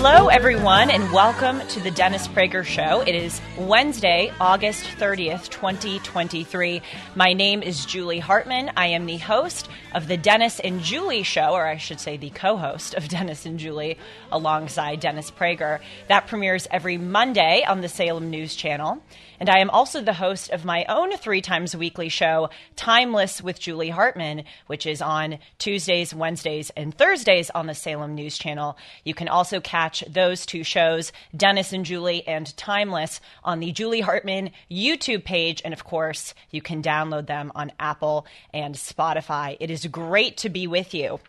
Hello, everyone, and welcome to the Dennis Prager Show. It is Wednesday, August 30th, 2023. My name is Julie Hartman. I am the host of the Dennis and Julie Show, or I should say the co host of Dennis and Julie alongside Dennis Prager. That premieres every Monday on the Salem News Channel. And I am also the host of my own three times weekly show, Timeless with Julie Hartman, which is on Tuesdays, Wednesdays, and Thursdays on the Salem News Channel. You can also catch those two shows, Dennis and Julie and Timeless, on the Julie Hartman YouTube page. And of course, you can download them on Apple and Spotify. It is great to be with you.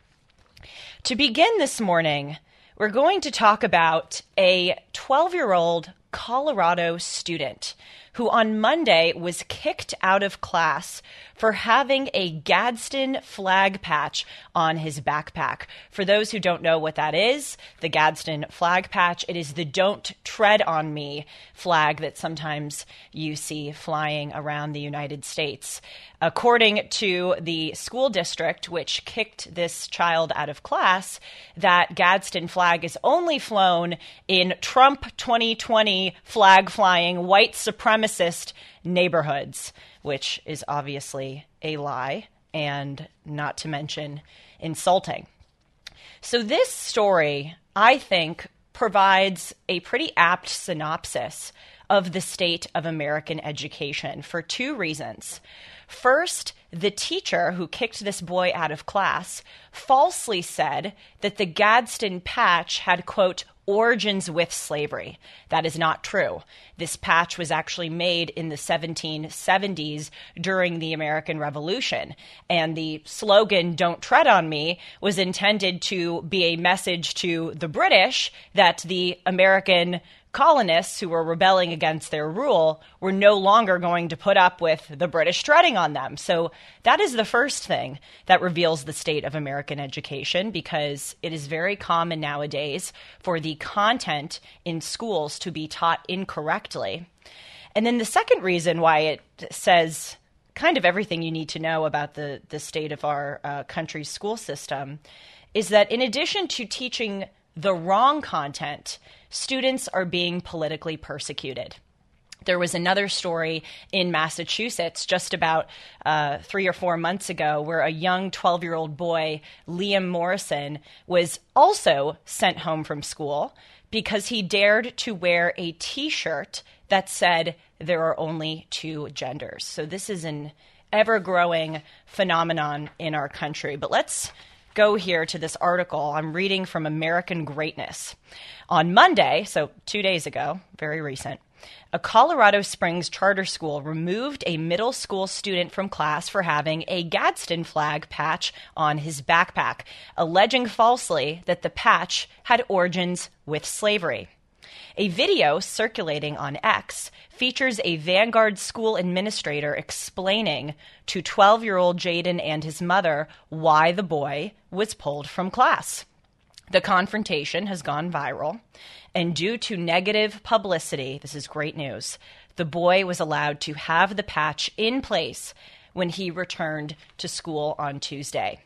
To begin this morning, we're going to talk about a 12 year old Colorado student who on Monday was kicked out of class for having a Gadsden flag patch on his backpack. For those who don't know what that is, the Gadsden flag patch, it is the Don't Tread on Me flag that sometimes you see flying around the United States. According to the school district, which kicked this child out of class, that Gadsden flag is only flown in Trump 2020 flag flying white supremacist neighborhoods, which is obviously a lie and not to mention insulting. So, this story, I think, provides a pretty apt synopsis of the state of American education for two reasons. First, the teacher who kicked this boy out of class falsely said that the Gadsden patch had, quote, origins with slavery. That is not true. This patch was actually made in the 1770s during the American Revolution. And the slogan, Don't Tread on Me, was intended to be a message to the British that the American colonists who were rebelling against their rule were no longer going to put up with the British treading on them. So that is the first thing that reveals the state of American education because it is very common nowadays for the content in schools to be taught incorrectly. And then the second reason why it says kind of everything you need to know about the, the state of our uh, country's school system is that in addition to teaching the wrong content, students are being politically persecuted. There was another story in Massachusetts just about uh, three or four months ago where a young 12 year old boy, Liam Morrison, was also sent home from school because he dared to wear a t shirt that said there are only two genders. So this is an ever growing phenomenon in our country. But let's go here to this article. I'm reading from American Greatness. On Monday, so two days ago, very recent, a Colorado Springs charter school removed a middle school student from class for having a Gadsden flag patch on his backpack, alleging falsely that the patch had origins with slavery. A video circulating on X features a Vanguard school administrator explaining to 12 year old Jaden and his mother why the boy was pulled from class. The confrontation has gone viral, and due to negative publicity, this is great news, the boy was allowed to have the patch in place when he returned to school on Tuesday.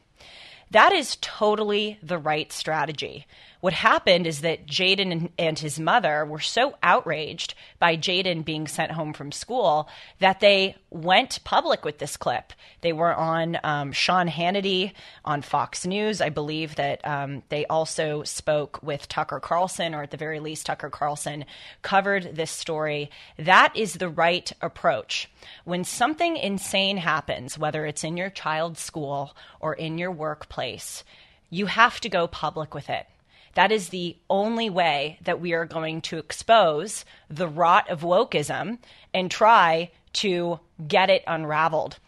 That is totally the right strategy. What happened is that Jaden and his mother were so outraged by Jaden being sent home from school that they went public with this clip. They were on um, Sean Hannity on Fox News. I believe that um, they also spoke with Tucker Carlson, or at the very least, Tucker Carlson covered this story. That is the right approach. When something insane happens, whether it's in your child's school or in your workplace, you have to go public with it. That is the only way that we are going to expose the rot of wokeism and try to get it unraveled.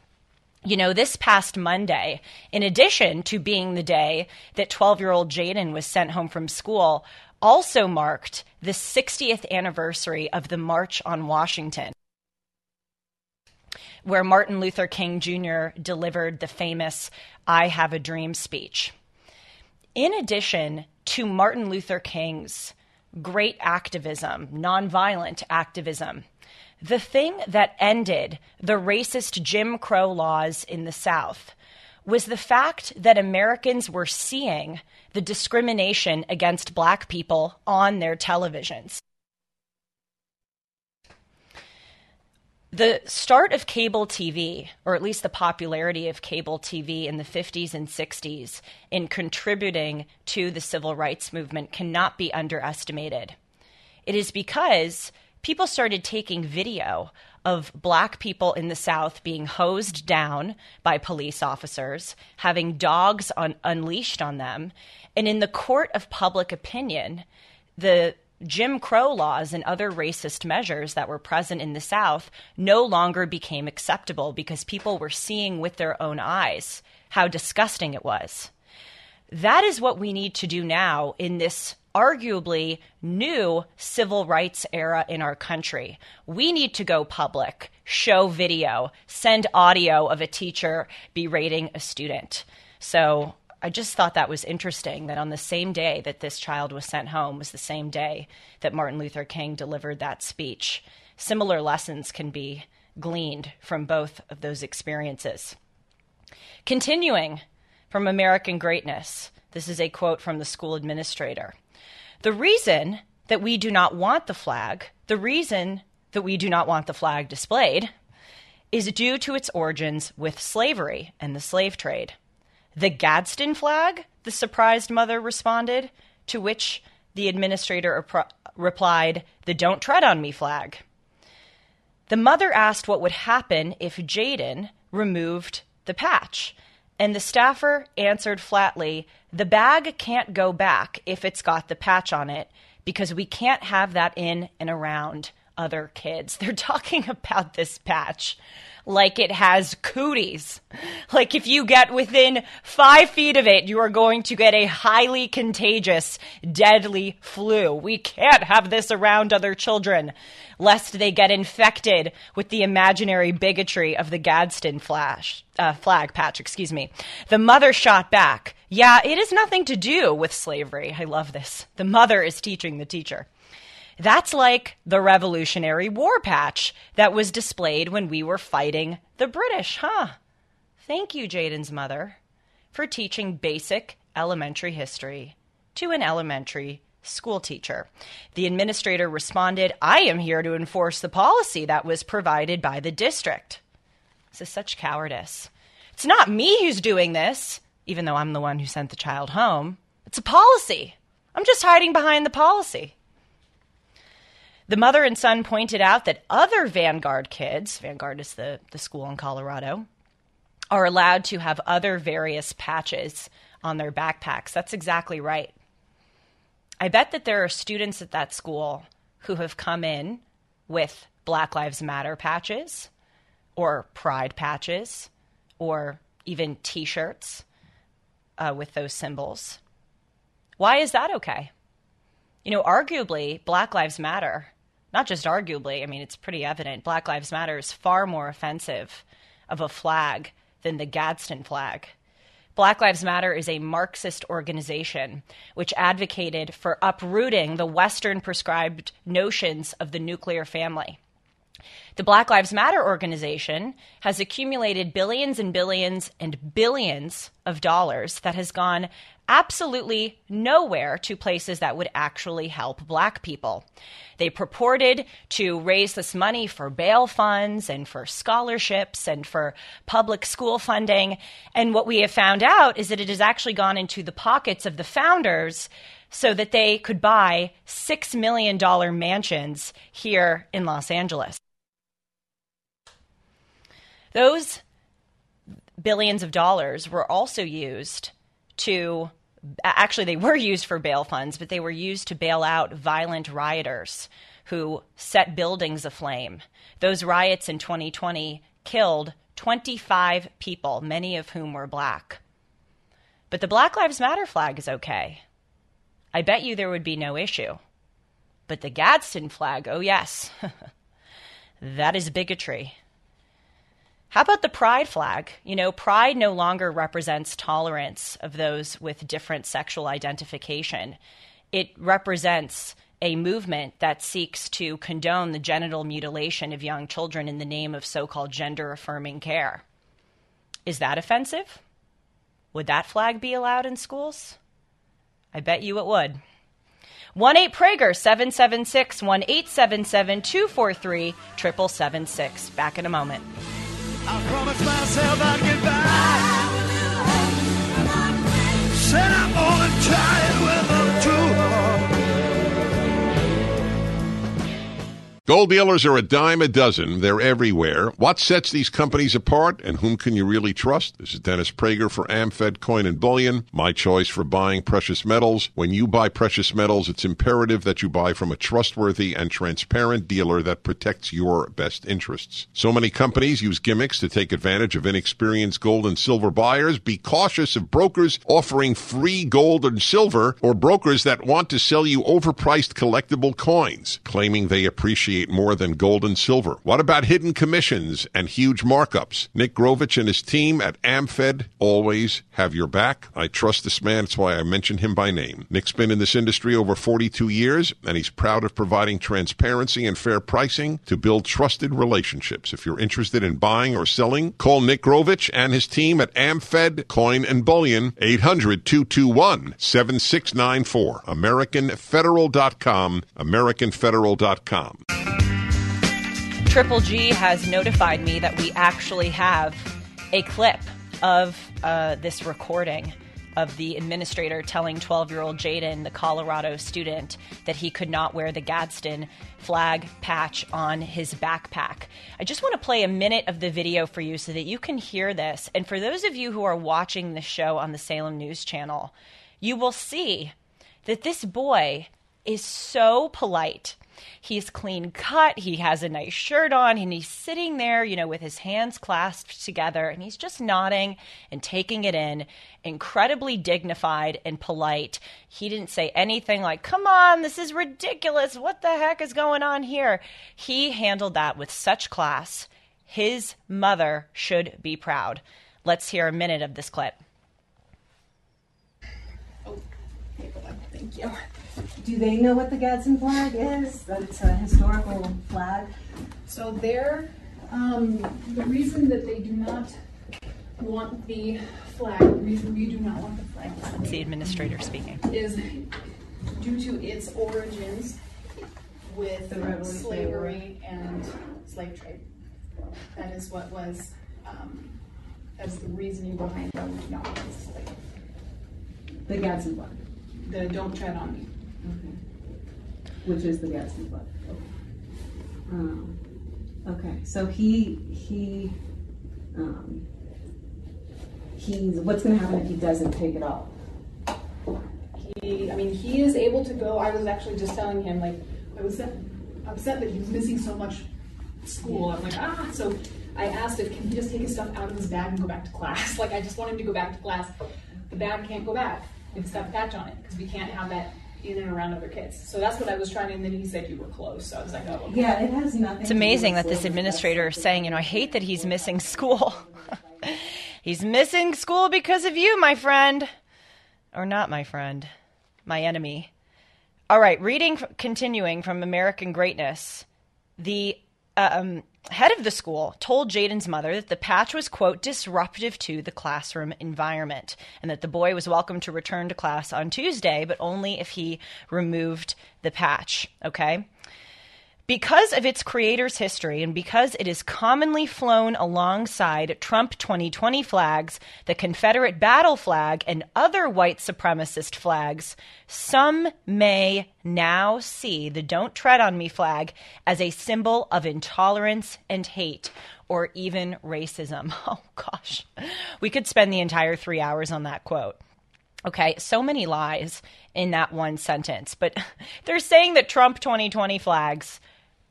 You know, this past Monday, in addition to being the day that 12 year old Jaden was sent home from school, also marked the 60th anniversary of the March on Washington, where Martin Luther King Jr. delivered the famous I Have a Dream speech. In addition to Martin Luther King's great activism, nonviolent activism, the thing that ended the racist Jim Crow laws in the South was the fact that Americans were seeing the discrimination against black people on their televisions. The start of cable TV, or at least the popularity of cable TV in the 50s and 60s, in contributing to the civil rights movement cannot be underestimated. It is because people started taking video of black people in the South being hosed down by police officers, having dogs unleashed on them, and in the court of public opinion, the Jim Crow laws and other racist measures that were present in the South no longer became acceptable because people were seeing with their own eyes how disgusting it was. That is what we need to do now in this arguably new civil rights era in our country. We need to go public, show video, send audio of a teacher berating a student. So I just thought that was interesting that on the same day that this child was sent home was the same day that Martin Luther King delivered that speech. Similar lessons can be gleaned from both of those experiences. Continuing from American Greatness, this is a quote from the school administrator. The reason that we do not want the flag, the reason that we do not want the flag displayed, is due to its origins with slavery and the slave trade. The Gadsden flag? The surprised mother responded, to which the administrator replied, The Don't Tread on Me flag. The mother asked what would happen if Jaden removed the patch. And the staffer answered flatly, The bag can't go back if it's got the patch on it because we can't have that in and around other kids. They're talking about this patch like it has cooties. Like if you get within five feet of it, you are going to get a highly contagious, deadly flu. We can't have this around other children, lest they get infected with the imaginary bigotry of the Gadsden flash, uh, flag patch. Excuse me. The mother shot back. Yeah, it has nothing to do with slavery. I love this. The mother is teaching the teacher. That's like the Revolutionary War patch that was displayed when we were fighting the British, huh? Thank you, Jaden's mother, for teaching basic elementary history to an elementary school teacher. The administrator responded, I am here to enforce the policy that was provided by the district. This is such cowardice. It's not me who's doing this, even though I'm the one who sent the child home. It's a policy. I'm just hiding behind the policy. The mother and son pointed out that other Vanguard kids, Vanguard is the, the school in Colorado, are allowed to have other various patches on their backpacks. That's exactly right. I bet that there are students at that school who have come in with Black Lives Matter patches or pride patches or even t shirts uh, with those symbols. Why is that okay? You know, arguably, Black Lives Matter not just arguably, I mean, it's pretty evident, Black Lives Matter is far more offensive of a flag than the Gadsden flag. Black Lives Matter is a Marxist organization which advocated for uprooting the Western prescribed notions of the nuclear family. The Black Lives Matter organization has accumulated billions and billions and billions of dollars that has gone absolutely nowhere to places that would actually help black people. They purported to raise this money for bail funds and for scholarships and for public school funding. And what we have found out is that it has actually gone into the pockets of the founders so that they could buy $6 million mansions here in Los Angeles. Those billions of dollars were also used to actually they were used for bail funds, but they were used to bail out violent rioters who set buildings aflame. Those riots in 2020 killed 25 people, many of whom were black. But the Black Lives Matter flag is okay. I bet you there would be no issue. But the Gadsden flag, oh yes, that is bigotry. How about the pride flag? You know, pride no longer represents tolerance of those with different sexual identification. It represents a movement that seeks to condone the genital mutilation of young children in the name of so called gender affirming care. Is that offensive? Would that flag be allowed in schools? I bet you it would. 1 8 Prager 776 1 877 243 7776. Back in a moment. I promised myself I'd get back. Gold dealers are a dime a dozen. They're everywhere. What sets these companies apart and whom can you really trust? This is Dennis Prager for AmFed Coin and Bullion, my choice for buying precious metals. When you buy precious metals, it's imperative that you buy from a trustworthy and transparent dealer that protects your best interests. So many companies use gimmicks to take advantage of inexperienced gold and silver buyers. Be cautious of brokers offering free gold and silver or brokers that want to sell you overpriced collectible coins, claiming they appreciate more than gold and silver. What about hidden commissions and huge markups? Nick Grovich and his team at AmFed always have your back. I trust this man. That's why I mention him by name. Nick's been in this industry over 42 years, and he's proud of providing transparency and fair pricing to build trusted relationships. If you're interested in buying or selling, call Nick Grovich and his team at AmFed Coin and Bullion, 800 221 7694. AmericanFederal.com, AmericanFederal.com. Triple G has notified me that we actually have a clip of uh, this recording of the administrator telling 12 year old Jaden, the Colorado student, that he could not wear the Gadsden flag patch on his backpack. I just want to play a minute of the video for you so that you can hear this. And for those of you who are watching the show on the Salem News Channel, you will see that this boy is so polite He's clean cut. He has a nice shirt on and he's sitting there, you know, with his hands clasped together and he's just nodding and taking it in, incredibly dignified and polite. He didn't say anything like, come on, this is ridiculous. What the heck is going on here? He handled that with such class. His mother should be proud. Let's hear a minute of this clip. Oh, thank you. Do they know what the Gadsden flag is? That it's a historical flag? So there, um, the reason that they do not want the flag, the reason we do not want the flag, It's the administrator speaking. is due to its origins with slavery and slave trade. That is what was, um, that's the reasoning behind why we do not want this flag. The Gadsden flag. The don't tread on me. Which is the Gadsden. Okay. Um, okay. So he he um, he's what's going to happen if he doesn't take it off? He, I mean, he is able to go. I was actually just telling him, like, I was upset that he was missing so much school. I'm like, ah. So I asked if can he just take his stuff out of his bag and go back to class. Like, I just want him to go back to class. The bag can't go back. It's got patch on it because we can't have that in and around other kids. So that's what I was trying to, and then he said you were close. So I was like, oh, okay. Yeah, it has nothing. It's amazing that this administrator is saying, you know, I hate that he's missing school. he's missing school because of you, my friend. Or not my friend, my enemy. All right, reading, continuing from American Greatness. The um, head of the school told Jaden's mother that the patch was, quote, disruptive to the classroom environment and that the boy was welcome to return to class on Tuesday, but only if he removed the patch, okay? Because of its creator's history and because it is commonly flown alongside Trump 2020 flags, the Confederate battle flag, and other white supremacist flags, some may now see the Don't Tread on Me flag as a symbol of intolerance and hate or even racism. Oh gosh, we could spend the entire three hours on that quote. Okay, so many lies in that one sentence, but they're saying that Trump 2020 flags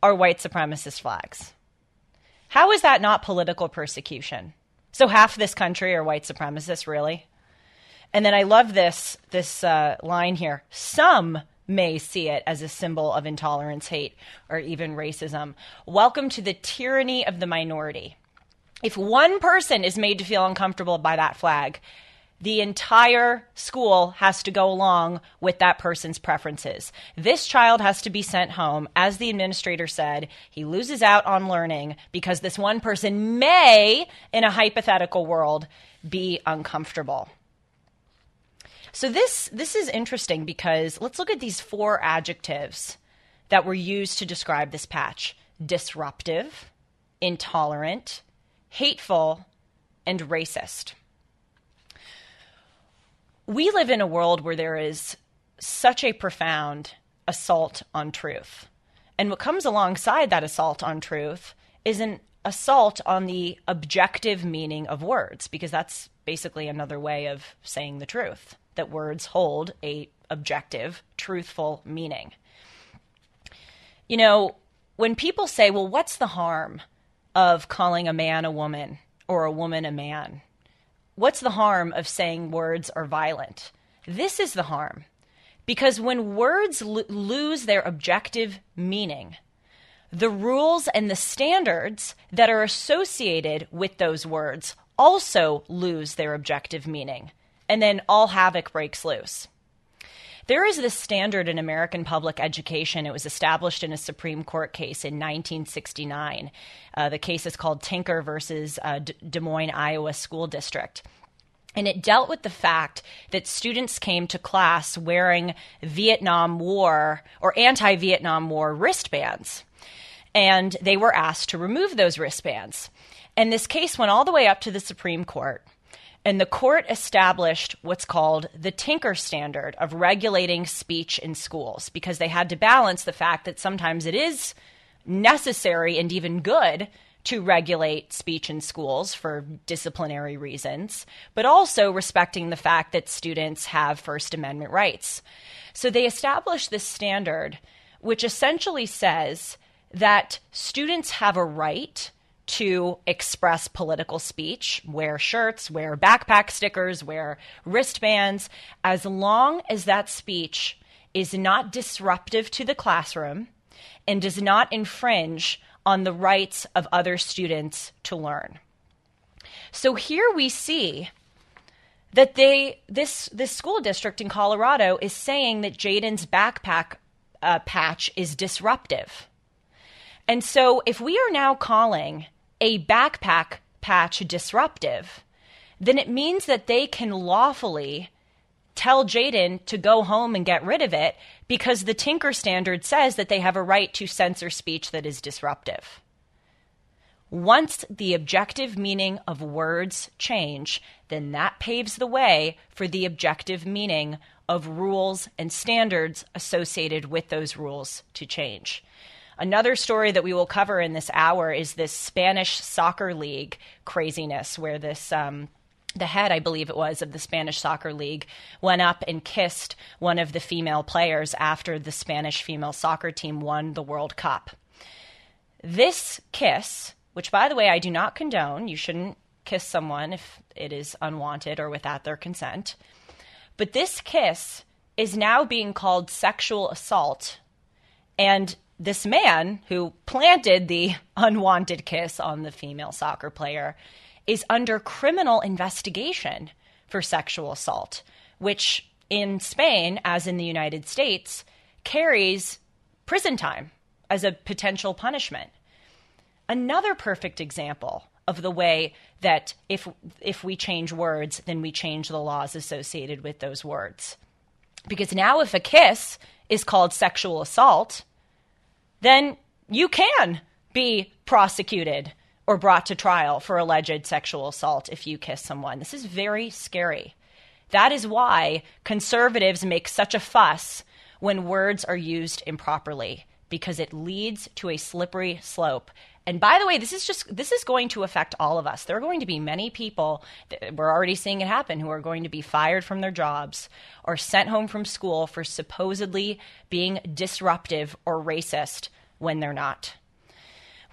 are white supremacist flags. How is that not political persecution? So half this country are white supremacists, really? And then I love this this uh, line here. Some may see it as a symbol of intolerance, hate, or even racism. Welcome to the tyranny of the minority. If one person is made to feel uncomfortable by that flag, the entire school has to go along with that person's preferences. This child has to be sent home. As the administrator said, he loses out on learning because this one person may, in a hypothetical world, be uncomfortable. So this this is interesting because let's look at these four adjectives that were used to describe this patch. Disruptive, intolerant, hateful, and racist we live in a world where there is such a profound assault on truth. And what comes alongside that assault on truth is an assault on the objective meaning of words, because that's basically another way of saying the truth, that words hold a objective, truthful meaning. You know, when people say, well, what's the harm of calling a man a woman or a woman a man? What's the harm of saying words are violent? This is the harm. Because when words lo- lose their objective meaning, the rules and the standards that are associated with those words also lose their objective meaning. And then all havoc breaks loose. There is this standard in American public education. It was established in a Supreme Court case in 1969. Uh, the case is called Tinker versus uh, D- Des Moines, Iowa School District. And it dealt with the fact that students came to class wearing Vietnam War or anti Vietnam War wristbands. And they were asked to remove those wristbands. And this case went all the way up to the Supreme Court. And the court established what's called the Tinker standard of regulating speech in schools because they had to balance the fact that sometimes it is necessary and even good to regulate speech in schools for disciplinary reasons, but also respecting the fact that students have First Amendment rights. So they established this standard, which essentially says that students have a right to express political speech, wear shirts, wear backpack stickers, wear wristbands, as long as that speech is not disruptive to the classroom and does not infringe on the rights of other students to learn. So here we see that they this this school district in Colorado is saying that Jaden's backpack uh, patch is disruptive. And so if we are now calling a backpack patch disruptive, then it means that they can lawfully tell Jaden to go home and get rid of it because the Tinker standard says that they have a right to censor speech that is disruptive. Once the objective meaning of words change, then that paves the way for the objective meaning of rules and standards associated with those rules to change. Another story that we will cover in this hour is this Spanish soccer league craziness, where this um, the head, I believe it was, of the Spanish Soccer League went up and kissed one of the female players after the Spanish female soccer team won the World Cup. This kiss, which by the way I do not condone, you shouldn't kiss someone if it is unwanted or without their consent. But this kiss is now being called sexual assault. And this man who planted the unwanted kiss on the female soccer player is under criminal investigation for sexual assault, which in Spain, as in the United States, carries prison time as a potential punishment. another perfect example of the way that if if we change words, then we change the laws associated with those words. Because now if a kiss is called sexual assault, then you can be prosecuted or brought to trial for alleged sexual assault if you kiss someone. This is very scary. That is why conservatives make such a fuss when words are used improperly because it leads to a slippery slope. And by the way, this is just this is going to affect all of us. There are going to be many people we're already seeing it happen who are going to be fired from their jobs or sent home from school for supposedly being disruptive or racist when they're not.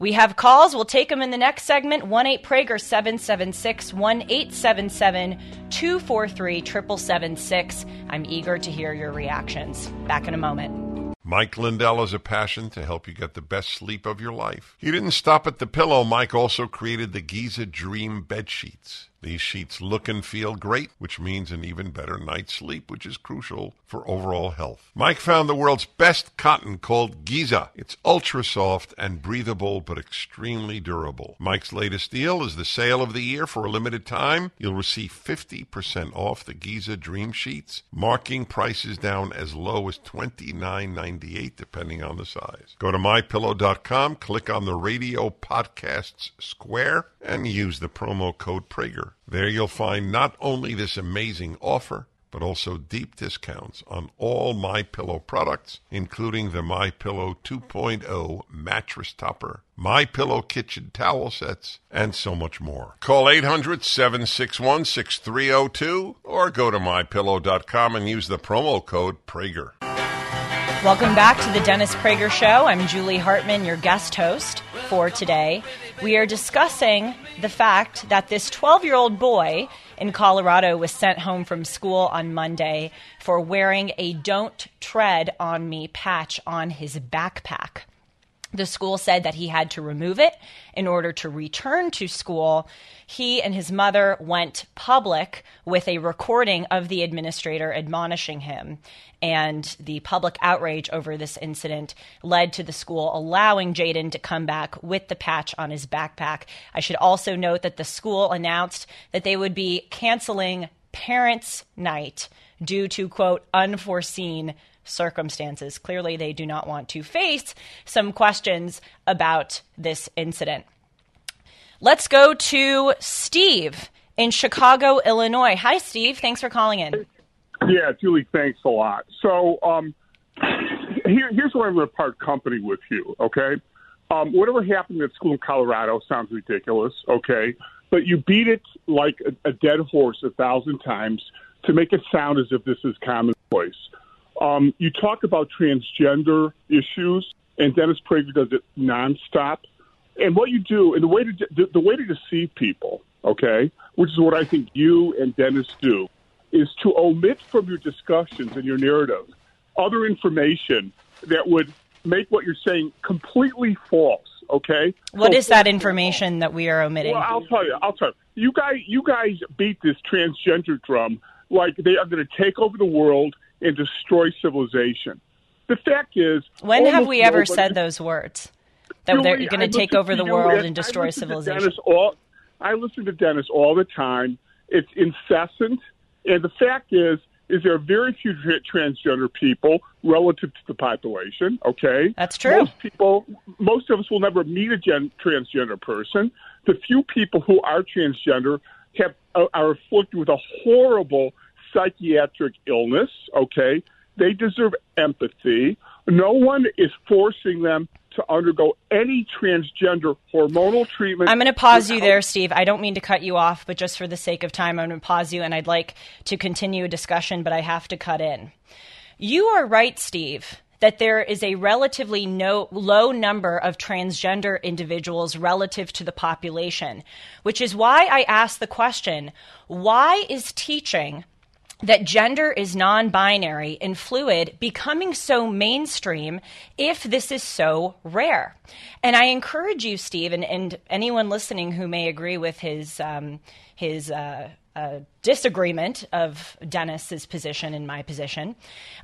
We have calls. We'll take them in the next segment. 1 8 Prager 776 1 877 243 7776. I'm eager to hear your reactions. Back in a moment. Mike Lindell has a passion to help you get the best sleep of your life. He didn't stop at the pillow. Mike also created the Giza Dream bed sheets. These sheets look and feel great, which means an even better night's sleep, which is crucial for overall health. Mike found the world's best cotton called Giza. It's ultra soft and breathable, but extremely durable. Mike's latest deal is the sale of the year for a limited time. You'll receive 50% off the Giza Dream Sheets, marking prices down as low as $29.98 depending on the size. Go to mypillow.com, click on the radio podcasts square, and use the promo code Prager. There you'll find not only this amazing offer, but also deep discounts on all My Pillow products, including the My Pillow 2.0 mattress topper, My Pillow kitchen towel sets, and so much more. Call 800-761-6302 or go to mypillow.com and use the promo code Prager. Welcome back to the Dennis Prager Show. I'm Julie Hartman, your guest host for today. We are discussing the fact that this 12 year old boy in Colorado was sent home from school on Monday for wearing a Don't Tread on Me patch on his backpack. The school said that he had to remove it in order to return to school. He and his mother went public with a recording of the administrator admonishing him. And the public outrage over this incident led to the school allowing Jaden to come back with the patch on his backpack. I should also note that the school announced that they would be canceling Parents' Night due to, quote, unforeseen circumstances. Clearly, they do not want to face some questions about this incident. Let's go to Steve in Chicago, Illinois. Hi, Steve. Thanks for calling in. Yeah, Julie, thanks a lot. So, um, here, here's where I'm going to part company with you, okay? Um, whatever happened at school in Colorado sounds ridiculous, okay? But you beat it like a, a dead horse a thousand times to make it sound as if this is commonplace. Um, you talk about transgender issues, and Dennis Prager does it nonstop. And what you do, and the way to the, the way to deceive people, okay, which is what I think you and Dennis do, is to omit from your discussions and your narrative other information that would make what you're saying completely false. Okay. What so, is that information that we are omitting? Well, I'll tell you. I'll tell you. You guys, you guys beat this transgender drum like they are going to take over the world and destroy civilization. The fact is, when have we ever said those words? That Julie, they're going to take over the world and, and destroy civilization. All, I listen to Dennis all the time. It's incessant, and the fact is, is there are very few transgender people relative to the population. Okay, that's true. Most people, most of us will never meet a gen, transgender person. The few people who are transgender have are afflicted with a horrible psychiatric illness, okay? They deserve empathy. No one is forcing them to undergo any transgender hormonal treatment. I'm going to pause you there, Steve. I don't mean to cut you off, but just for the sake of time, I'm going to pause you and I'd like to continue a discussion, but I have to cut in. You are right, Steve, that there is a relatively no, low number of transgender individuals relative to the population, which is why I asked the question why is teaching that gender is non binary and fluid becoming so mainstream if this is so rare. And I encourage you, Steve, and, and anyone listening who may agree with his, um, his uh, a disagreement of Dennis's position and my position,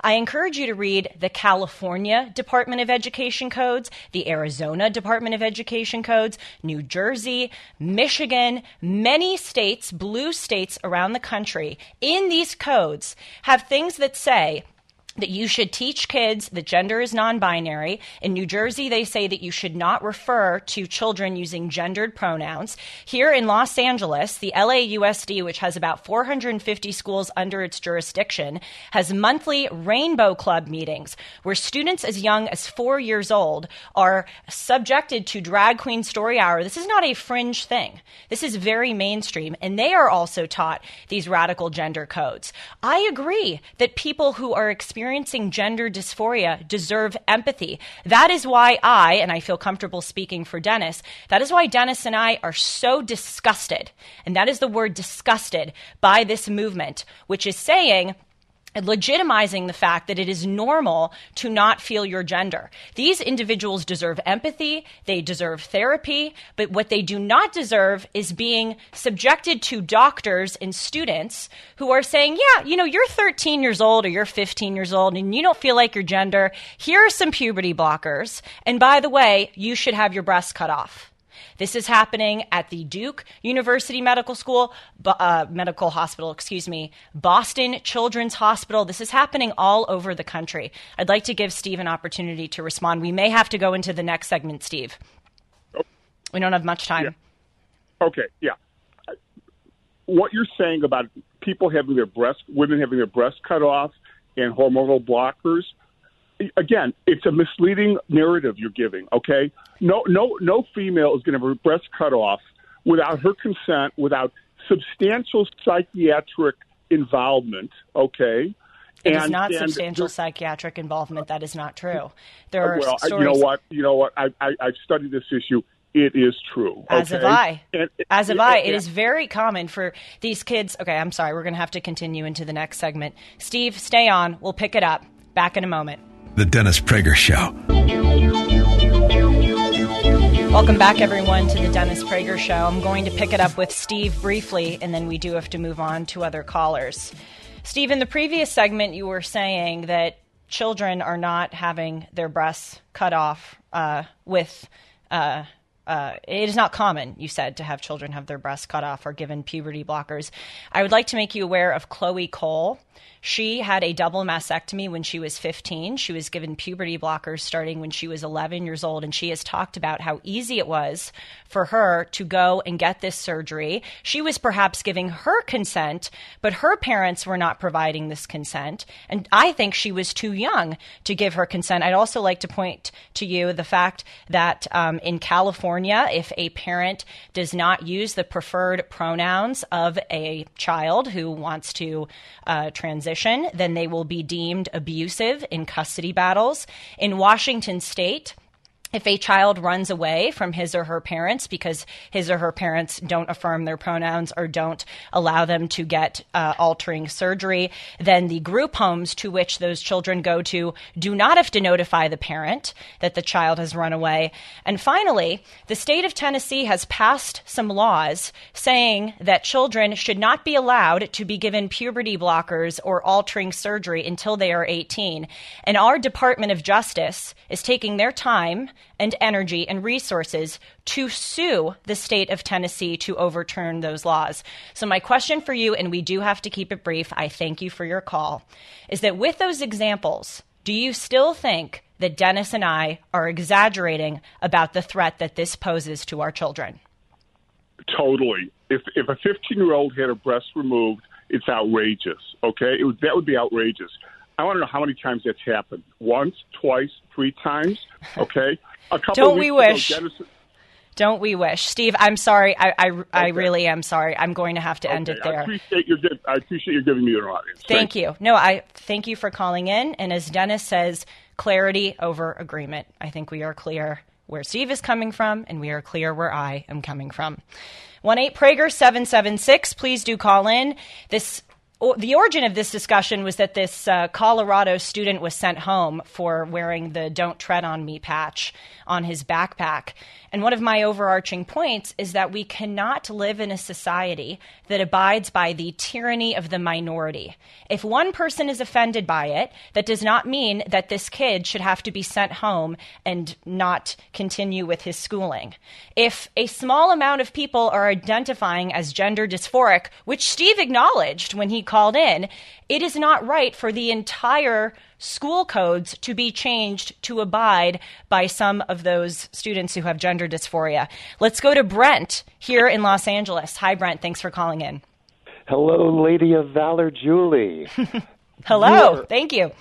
I encourage you to read the California Department of Education codes, the Arizona Department of Education codes, New Jersey, Michigan, many states, blue states around the country. In these codes have things that say that you should teach kids that gender is non binary. In New Jersey, they say that you should not refer to children using gendered pronouns. Here in Los Angeles, the LAUSD, which has about 450 schools under its jurisdiction, has monthly Rainbow Club meetings where students as young as four years old are subjected to drag queen story hour. This is not a fringe thing, this is very mainstream. And they are also taught these radical gender codes. I agree that people who are experiencing experiencing gender dysphoria deserve empathy. That is why I, and I feel comfortable speaking for Dennis, that is why Dennis and I are so disgusted, and that is the word disgusted, by this movement, which is saying, legitimizing the fact that it is normal to not feel your gender. These individuals deserve empathy, they deserve therapy, but what they do not deserve is being subjected to doctors and students who are saying, yeah, you know, you're 13 years old or you're 15 years old and you don't feel like your gender. Here are some puberty blockers. And by the way, you should have your breasts cut off. This is happening at the Duke University Medical School, uh, Medical Hospital, excuse me, Boston Children's Hospital. This is happening all over the country. I'd like to give Steve an opportunity to respond. We may have to go into the next segment, Steve. We don't have much time. Yeah. Okay, yeah. What you're saying about people having their breast, women having their breasts cut off, and hormonal blockers again, it's a misleading narrative you're giving. Okay, no, no, no female is going to have her breast cut off without her consent, without substantial psychiatric involvement. Okay. It and, is not substantial psychiatric involvement. That is not true. There uh, are well, stories. You know what? You know what? I, I, I've studied this issue. It is true. Okay? As have I. And, As have I. It is very common for these kids. Okay, I'm sorry. We're going to have to continue into the next segment. Steve, stay on. We'll pick it up. Back in a moment. The Dennis Prager Show. Welcome back, everyone, to the Dennis Prager Show. I'm going to pick it up with Steve briefly, and then we do have to move on to other callers. Steve, in the previous segment, you were saying that children are not having their breasts cut off uh, with. Uh, uh, it is not common, you said, to have children have their breasts cut off or given puberty blockers. I would like to make you aware of Chloe Cole. She had a double mastectomy when she was 15. She was given puberty blockers starting when she was 11 years old. And she has talked about how easy it was for her to go and get this surgery. She was perhaps giving her consent, but her parents were not providing this consent. And I think she was too young to give her consent. I'd also like to point to you the fact that um, in California, if a parent does not use the preferred pronouns of a child who wants to uh, transition, position, then they will be deemed abusive in custody battles. In Washington state, if a child runs away from his or her parents because his or her parents don't affirm their pronouns or don't allow them to get uh, altering surgery, then the group homes to which those children go to do not have to notify the parent that the child has run away. And finally, the state of Tennessee has passed some laws saying that children should not be allowed to be given puberty blockers or altering surgery until they are 18. And our Department of Justice is taking their time and energy and resources to sue the state of Tennessee to overturn those laws. So, my question for you, and we do have to keep it brief, I thank you for your call, is that with those examples, do you still think that Dennis and I are exaggerating about the threat that this poses to our children? Totally. If if a 15 year old had a breast removed, it's outrageous. Okay, it that would be outrageous. I want to know how many times that's happened. Once, twice, three times. Okay. A couple. Don't we wish? Ago, Dennis, don't we wish, Steve? I'm sorry. I I, okay. I, really am sorry. I'm going to have to okay. end it there. I appreciate your I appreciate you giving me your audience. Thank, thank you. No, I thank you for calling in. And as Dennis says, clarity over agreement. I think we are clear where Steve is coming from, and we are clear where I am coming from. One eight Prager seven seven six. Please do call in. This the origin of this discussion was that this uh, Colorado student was sent home for wearing the Don't Tread on Me patch on his backpack. And one of my overarching points is that we cannot live in a society that abides by the tyranny of the minority. If one person is offended by it, that does not mean that this kid should have to be sent home and not continue with his schooling. If a small amount of people are identifying as gender dysphoric, which Steve acknowledged when he called in, it is not right for the entire school codes to be changed to abide by some of those students who have gender dysphoria. Let's go to Brent here in Los Angeles. Hi, Brent. Thanks for calling in. Hello, Lady of Valor, Julie. Hello. Thank you.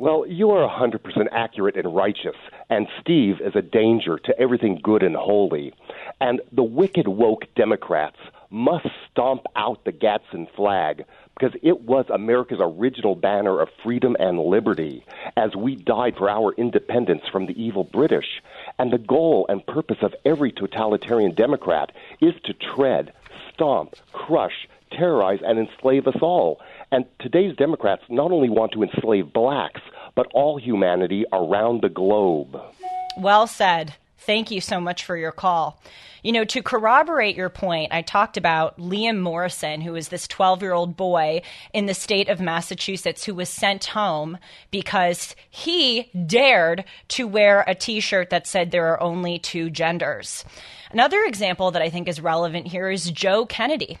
Well, you are 100% accurate and righteous, and Steve is a danger to everything good and holy. And the wicked woke Democrats must stomp out the Gadsden flag because it was America's original banner of freedom and liberty as we died for our independence from the evil British. And the goal and purpose of every totalitarian Democrat is to tread, stomp, crush, terrorize, and enslave us all. And today's Democrats not only want to enslave blacks, but all humanity around the globe. Well said. Thank you so much for your call. You know, to corroborate your point, I talked about Liam Morrison, who is this 12 year old boy in the state of Massachusetts who was sent home because he dared to wear a t shirt that said there are only two genders. Another example that I think is relevant here is Joe Kennedy.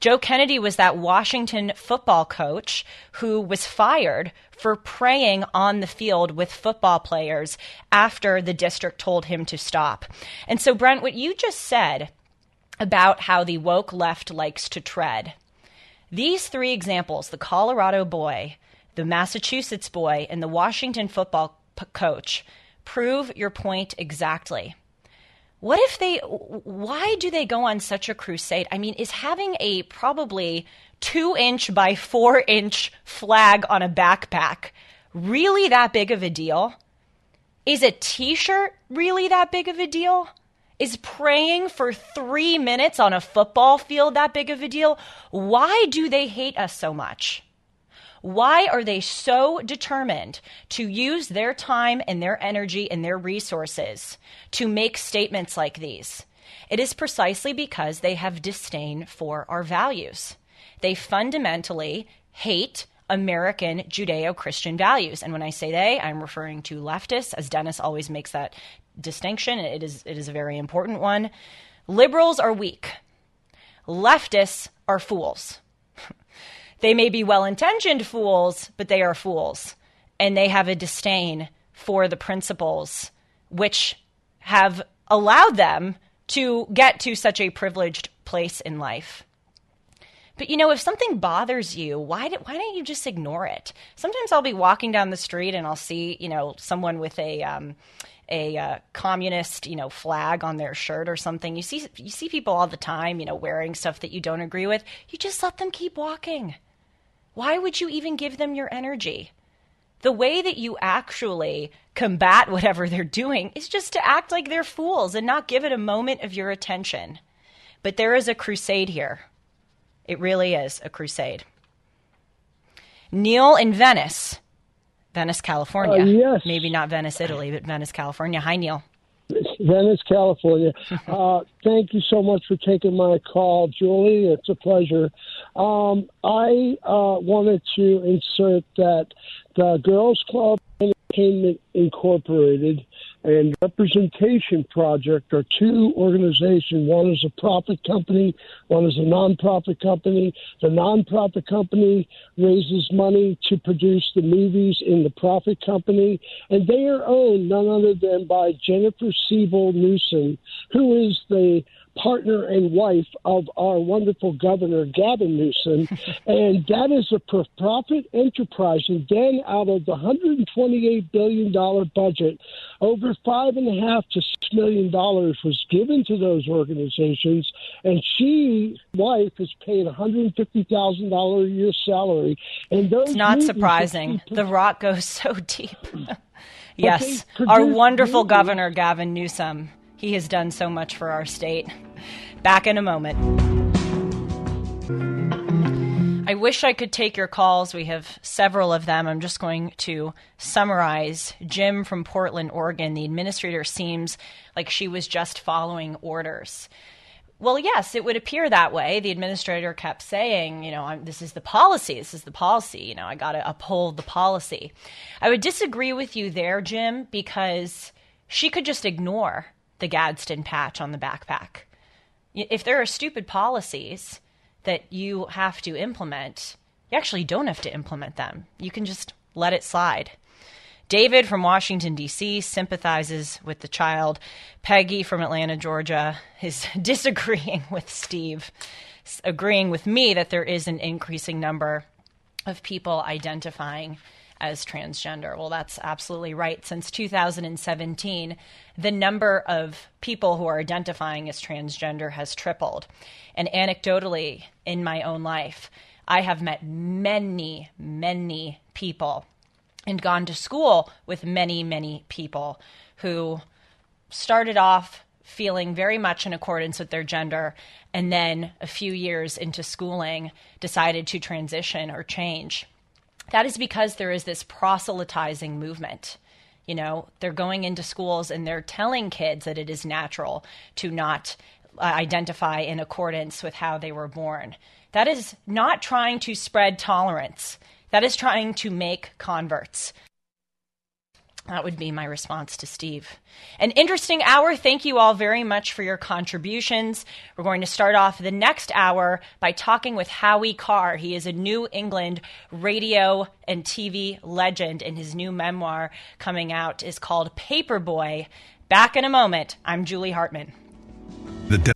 Joe Kennedy was that Washington football coach who was fired for praying on the field with football players after the district told him to stop. And so, Brent, what you just said about how the woke left likes to tread, these three examples the Colorado boy, the Massachusetts boy, and the Washington football p- coach prove your point exactly. What if they, why do they go on such a crusade? I mean, is having a probably two inch by four inch flag on a backpack really that big of a deal? Is a t shirt really that big of a deal? Is praying for three minutes on a football field that big of a deal? Why do they hate us so much? Why are they so determined to use their time and their energy and their resources to make statements like these? It is precisely because they have disdain for our values. They fundamentally hate American Judeo Christian values. And when I say they, I'm referring to leftists, as Dennis always makes that distinction. It is, it is a very important one. Liberals are weak, leftists are fools. They may be well intentioned fools, but they are fools. And they have a disdain for the principles which have allowed them to get to such a privileged place in life. But you know, if something bothers you, why do, why don't you just ignore it? Sometimes I'll be walking down the street and I'll see you know someone with a um, a uh, communist you know flag on their shirt or something. You see you see people all the time you know wearing stuff that you don't agree with. You just let them keep walking. Why would you even give them your energy? The way that you actually combat whatever they're doing is just to act like they're fools and not give it a moment of your attention. But there is a crusade here. It really is a crusade. Neil in Venice, Venice, California. Uh, yes. Maybe not Venice, Italy, but Venice, California. Hi, Neil. Venice, California. Uh, thank you so much for taking my call, Julie. It's a pleasure. Um, I uh, wanted to insert that the Girls Club Entertainment Incorporated and Representation Project are two organizations. One is a profit company, one is a nonprofit company. The nonprofit company raises money to produce the movies in the profit company, and they are owned none other than by Jennifer Siebel Newsom, who is the partner and wife of our wonderful governor, Gavin Newsom. and that is a for profit enterprise. And then out of the $128 billion budget, over five and a half to six million dollars was given to those organizations. And she, wife, is paid $150,000 a year salary. And those it's not surprising. The rock goes so deep. yes, our wonderful movies. governor, Gavin Newsom. He has done so much for our state. Back in a moment. I wish I could take your calls. We have several of them. I'm just going to summarize. Jim from Portland, Oregon, the administrator seems like she was just following orders. Well, yes, it would appear that way. The administrator kept saying, you know, I'm, this is the policy. This is the policy. You know, I got to uphold the policy. I would disagree with you there, Jim, because she could just ignore the Gadsden patch on the backpack. If there are stupid policies that you have to implement, you actually don't have to implement them. You can just let it slide. David from Washington, D.C., sympathizes with the child. Peggy from Atlanta, Georgia, is disagreeing with Steve, agreeing with me that there is an increasing number of people identifying as transgender. Well, that's absolutely right. Since 2017, the number of people who are identifying as transgender has tripled. And anecdotally, in my own life, I have met many, many people and gone to school with many, many people who started off feeling very much in accordance with their gender and then a few years into schooling decided to transition or change. That is because there is this proselytizing movement. You know, they're going into schools and they're telling kids that it is natural to not uh, identify in accordance with how they were born. That is not trying to spread tolerance. That is trying to make converts. That would be my response to Steve. An interesting hour. Thank you all very much for your contributions. We're going to start off the next hour by talking with Howie Carr. He is a New England radio and TV legend, and his new memoir coming out is called Paperboy. Back in a moment. I'm Julie Hartman. The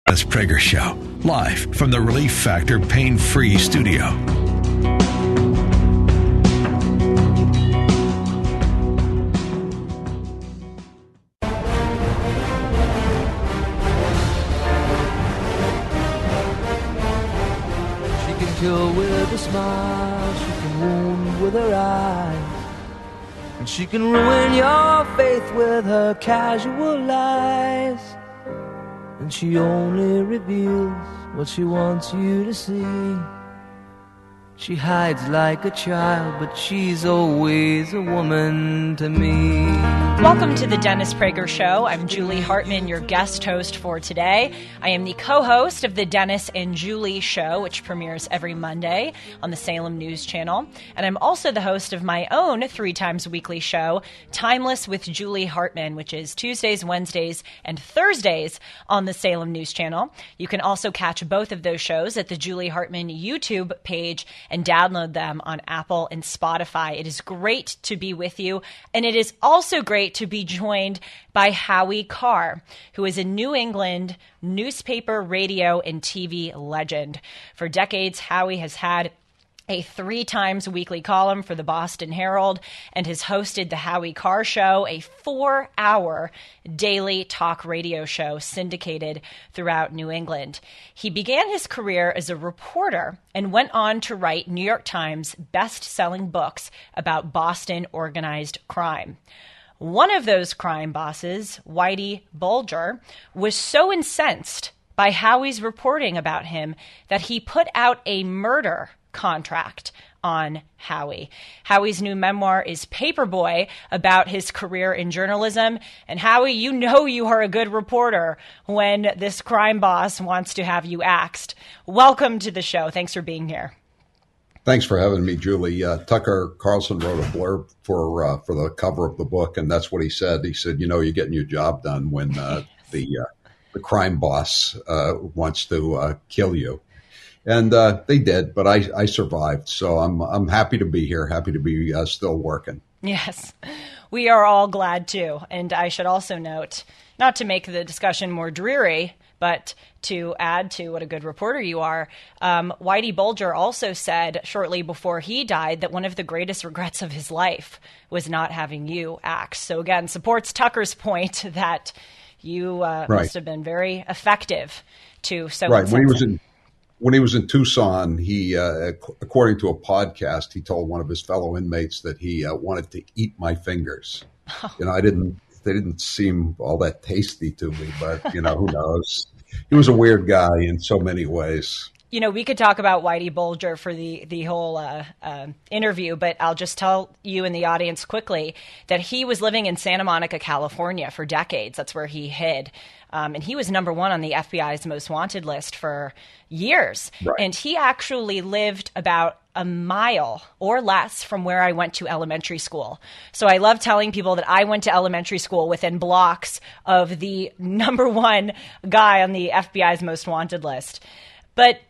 Dennis Prager Show, live from the Relief Factor Pain Free Studio. She can kill with a smile, she can wound with her eyes, and she can ruin your faith with her casual lies. And she only reveals what she wants you to see. She hides like a child, but she's always a woman to me. Welcome to the Dennis Prager Show. I'm Julie Hartman, your guest host for today. I am the co host of the Dennis and Julie Show, which premieres every Monday on the Salem News Channel. And I'm also the host of my own three times weekly show, Timeless with Julie Hartman, which is Tuesdays, Wednesdays, and Thursdays on the Salem News Channel. You can also catch both of those shows at the Julie Hartman YouTube page and download them on Apple and Spotify. It is great to be with you. And it is also great to be joined by Howie Carr, who is a New England newspaper, radio, and TV legend. For decades, Howie has had a three times weekly column for the Boston Herald, and has hosted the Howie Carr Show, a four hour daily talk radio show syndicated throughout New England. He began his career as a reporter and went on to write New York Times best selling books about Boston organized crime. One of those crime bosses, Whitey Bulger, was so incensed by Howie's reporting about him that he put out a murder contract on Howie. Howie's new memoir is Paperboy about his career in journalism. And Howie, you know you are a good reporter when this crime boss wants to have you axed. Welcome to the show. Thanks for being here. Thanks for having me, Julie. Uh, Tucker Carlson wrote a blurb for uh, for the cover of the book, and that's what he said. He said, "You know, you're getting your job done when uh, the uh, the crime boss uh, wants to uh, kill you." And they did, but I, I survived, so I'm I'm happy to be here. Happy to be still working. Yes, we are all glad too. And I should also note, not to make the discussion more dreary, but to add to what a good reporter you are, um, Whitey Bulger also said shortly before he died that one of the greatest regrets of his life was not having you act. So again, supports Tucker's point that you uh, right. must have been very effective to so right when he was in when he was in Tucson, he, uh, according to a podcast, he told one of his fellow inmates that he uh, wanted to eat my fingers. Oh. You know, I didn't. They didn't seem all that tasty to me, but you know, who knows? he was a weird guy in so many ways. You know, we could talk about Whitey Bulger for the the whole uh, uh, interview, but I'll just tell you and the audience quickly that he was living in Santa Monica, California, for decades. That's where he hid, um, and he was number one on the FBI's most wanted list for years. Right. And he actually lived about a mile or less from where I went to elementary school. So I love telling people that I went to elementary school within blocks of the number one guy on the FBI's most wanted list. But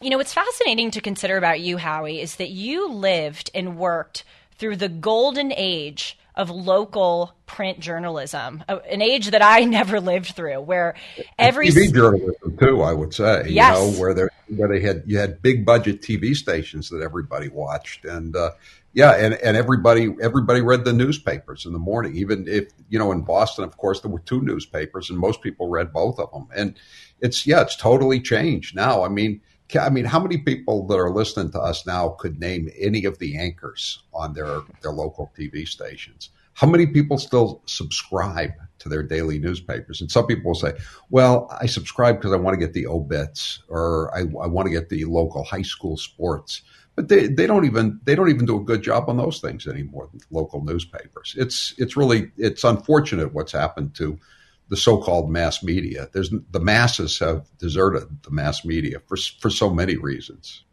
you know, what's fascinating to consider about you, Howie, is that you lived and worked through the golden age of local print journalism, an age that I never lived through, where every TV journalism too, I would say, yes. you know, where they where they had you had big budget TV stations that everybody watched, and uh, yeah, and and everybody everybody read the newspapers in the morning, even if you know in Boston, of course, there were two newspapers, and most people read both of them, and it's yeah, it's totally changed now. I mean. I mean, how many people that are listening to us now could name any of the anchors on their, their local TV stations? How many people still subscribe to their daily newspapers? And some people will say, well, I subscribe because I want to get the obits or I, I want to get the local high school sports. But they, they don't even they don't even do a good job on those things anymore. Local newspapers. It's it's really it's unfortunate what's happened to the so-called mass media. There's the masses have deserted the mass media for for so many reasons.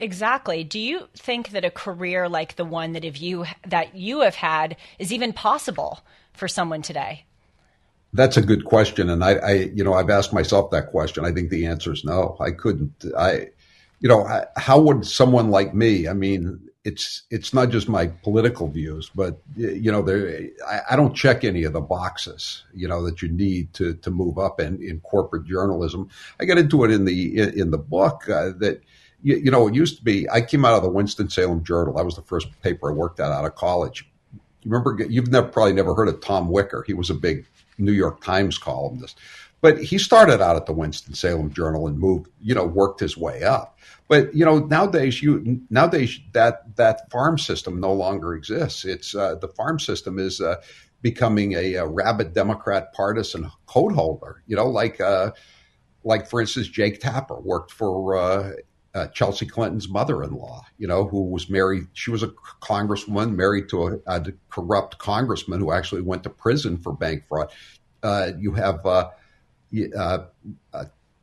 Exactly. Do you think that a career like the one that you that you have had is even possible for someone today? That's a good question, and I, I you know, I've asked myself that question. I think the answer is no. I couldn't. I, you know, how would someone like me? I mean, it's it's not just my political views, but you know, there I, I, don't check any of the boxes you know that you need to to move up in in corporate journalism. I get into it in the in, in the book uh, that. You, you know, it used to be. I came out of the Winston Salem Journal. That was the first paper I worked at out of college. You remember? You've never probably never heard of Tom Wicker. He was a big New York Times columnist, but he started out at the Winston Salem Journal and moved, you know, worked his way up. But you know, nowadays you nowadays that that farm system no longer exists. It's uh, the farm system is uh, becoming a, a, rabid Democrat partisan code holder. You know, like uh, like for instance, Jake Tapper worked for. Uh, uh, Chelsea Clinton's mother-in-law, you know, who was married. She was a congresswoman married to a, a corrupt congressman who actually went to prison for bank fraud. Uh, you have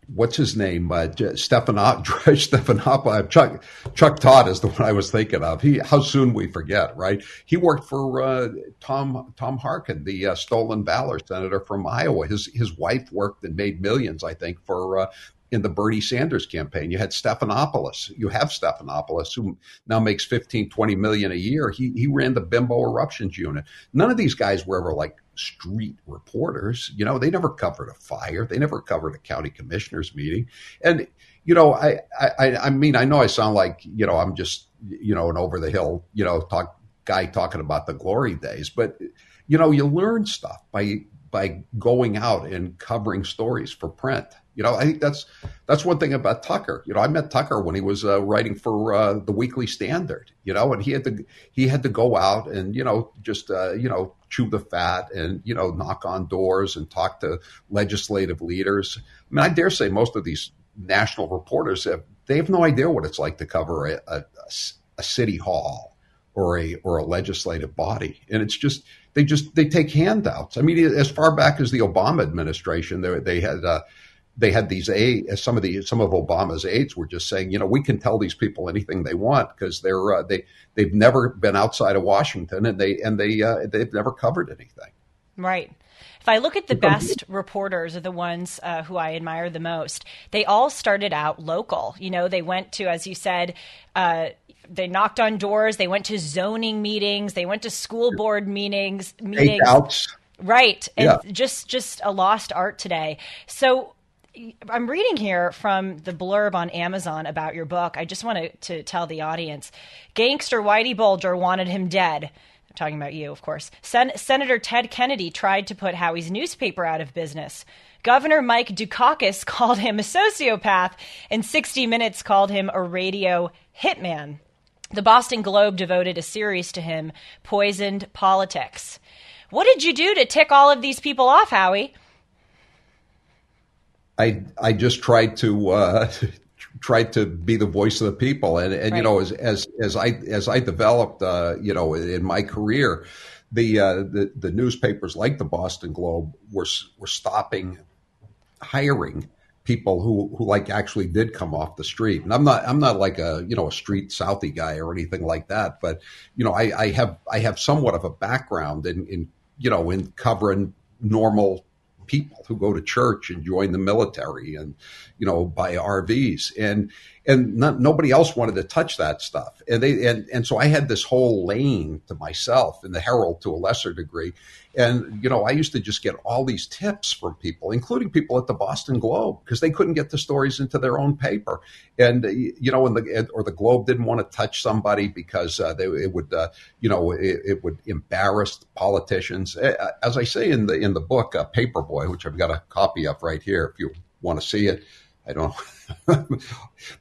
what's his name? Uh, Stephanop, Stephanopoulos, Chuck, Chuck Todd is the one I was thinking of. He, how soon we forget, right? He worked for uh, Tom Tom Harkin, the uh, stolen valor senator from Iowa. His his wife worked and made millions, I think, for uh, in the Bernie Sanders campaign. You had Stephanopoulos. You have Stephanopoulos, who now makes 15, 20 million a year. He, he ran the Bimbo Eruptions unit. None of these guys were ever like street reporters. You know, they never covered a fire. They never covered a county commissioners meeting. And, you know, I, I, I mean, I know I sound like, you know, I'm just, you know, an over the hill, you know, talk guy talking about the glory days, but, you know, you learn stuff by, by going out and covering stories for print. You know, I think that's that's one thing about Tucker. You know, I met Tucker when he was uh, writing for uh, the Weekly Standard. You know, and he had to he had to go out and you know just uh, you know chew the fat and you know knock on doors and talk to legislative leaders. I mean, I dare say most of these national reporters have they have no idea what it's like to cover a, a, a city hall or a or a legislative body, and it's just they just they take handouts. I mean, as far back as the Obama administration, they, they had uh, they had these a some of the some of Obama's aides were just saying, you know, we can tell these people anything they want because they're uh, they they've never been outside of Washington and they and they uh, they've never covered anything. Right. If I look at the best reporters, are the ones uh, who I admire the most. They all started out local. You know, they went to, as you said, uh, they knocked on doors. They went to zoning meetings. They went to school board meetings. Meetings. Right. And Yeah. just just a lost art today. So I'm reading here from the blurb on Amazon about your book. I just wanted to tell the audience Gangster Whitey Bulger wanted him dead. I'm talking about you, of course. Sen- Senator Ted Kennedy tried to put Howie's newspaper out of business. Governor Mike Dukakis called him a sociopath, and 60 Minutes called him a radio hitman. The Boston Globe devoted a series to him, Poisoned Politics. What did you do to tick all of these people off, Howie? I I just tried to uh, tried to be the voice of the people, and and you know as as as I as I developed, uh, you know, in my career, the uh, the the newspapers like the Boston Globe were were stopping hiring people who who like actually did come off the street. And i'm not i'm not like a you know a street southie guy or anything like that but you know i i have i have somewhat of a background in in you know in covering normal people who go to church and join the military and you know buy RVs and and not, nobody else wanted to touch that stuff. And they and and so I had this whole lane to myself in the Herald to a lesser degree. And you know I used to just get all these tips from people including people at the Boston Globe because they couldn't get the stories into their own paper. And you know and the or the Globe didn't want to touch somebody because uh, they it would uh, you know it, it would embarrass politicians. As I say in the in the book uh, Paperboy which I've got a copy of right here if you want to see it I don't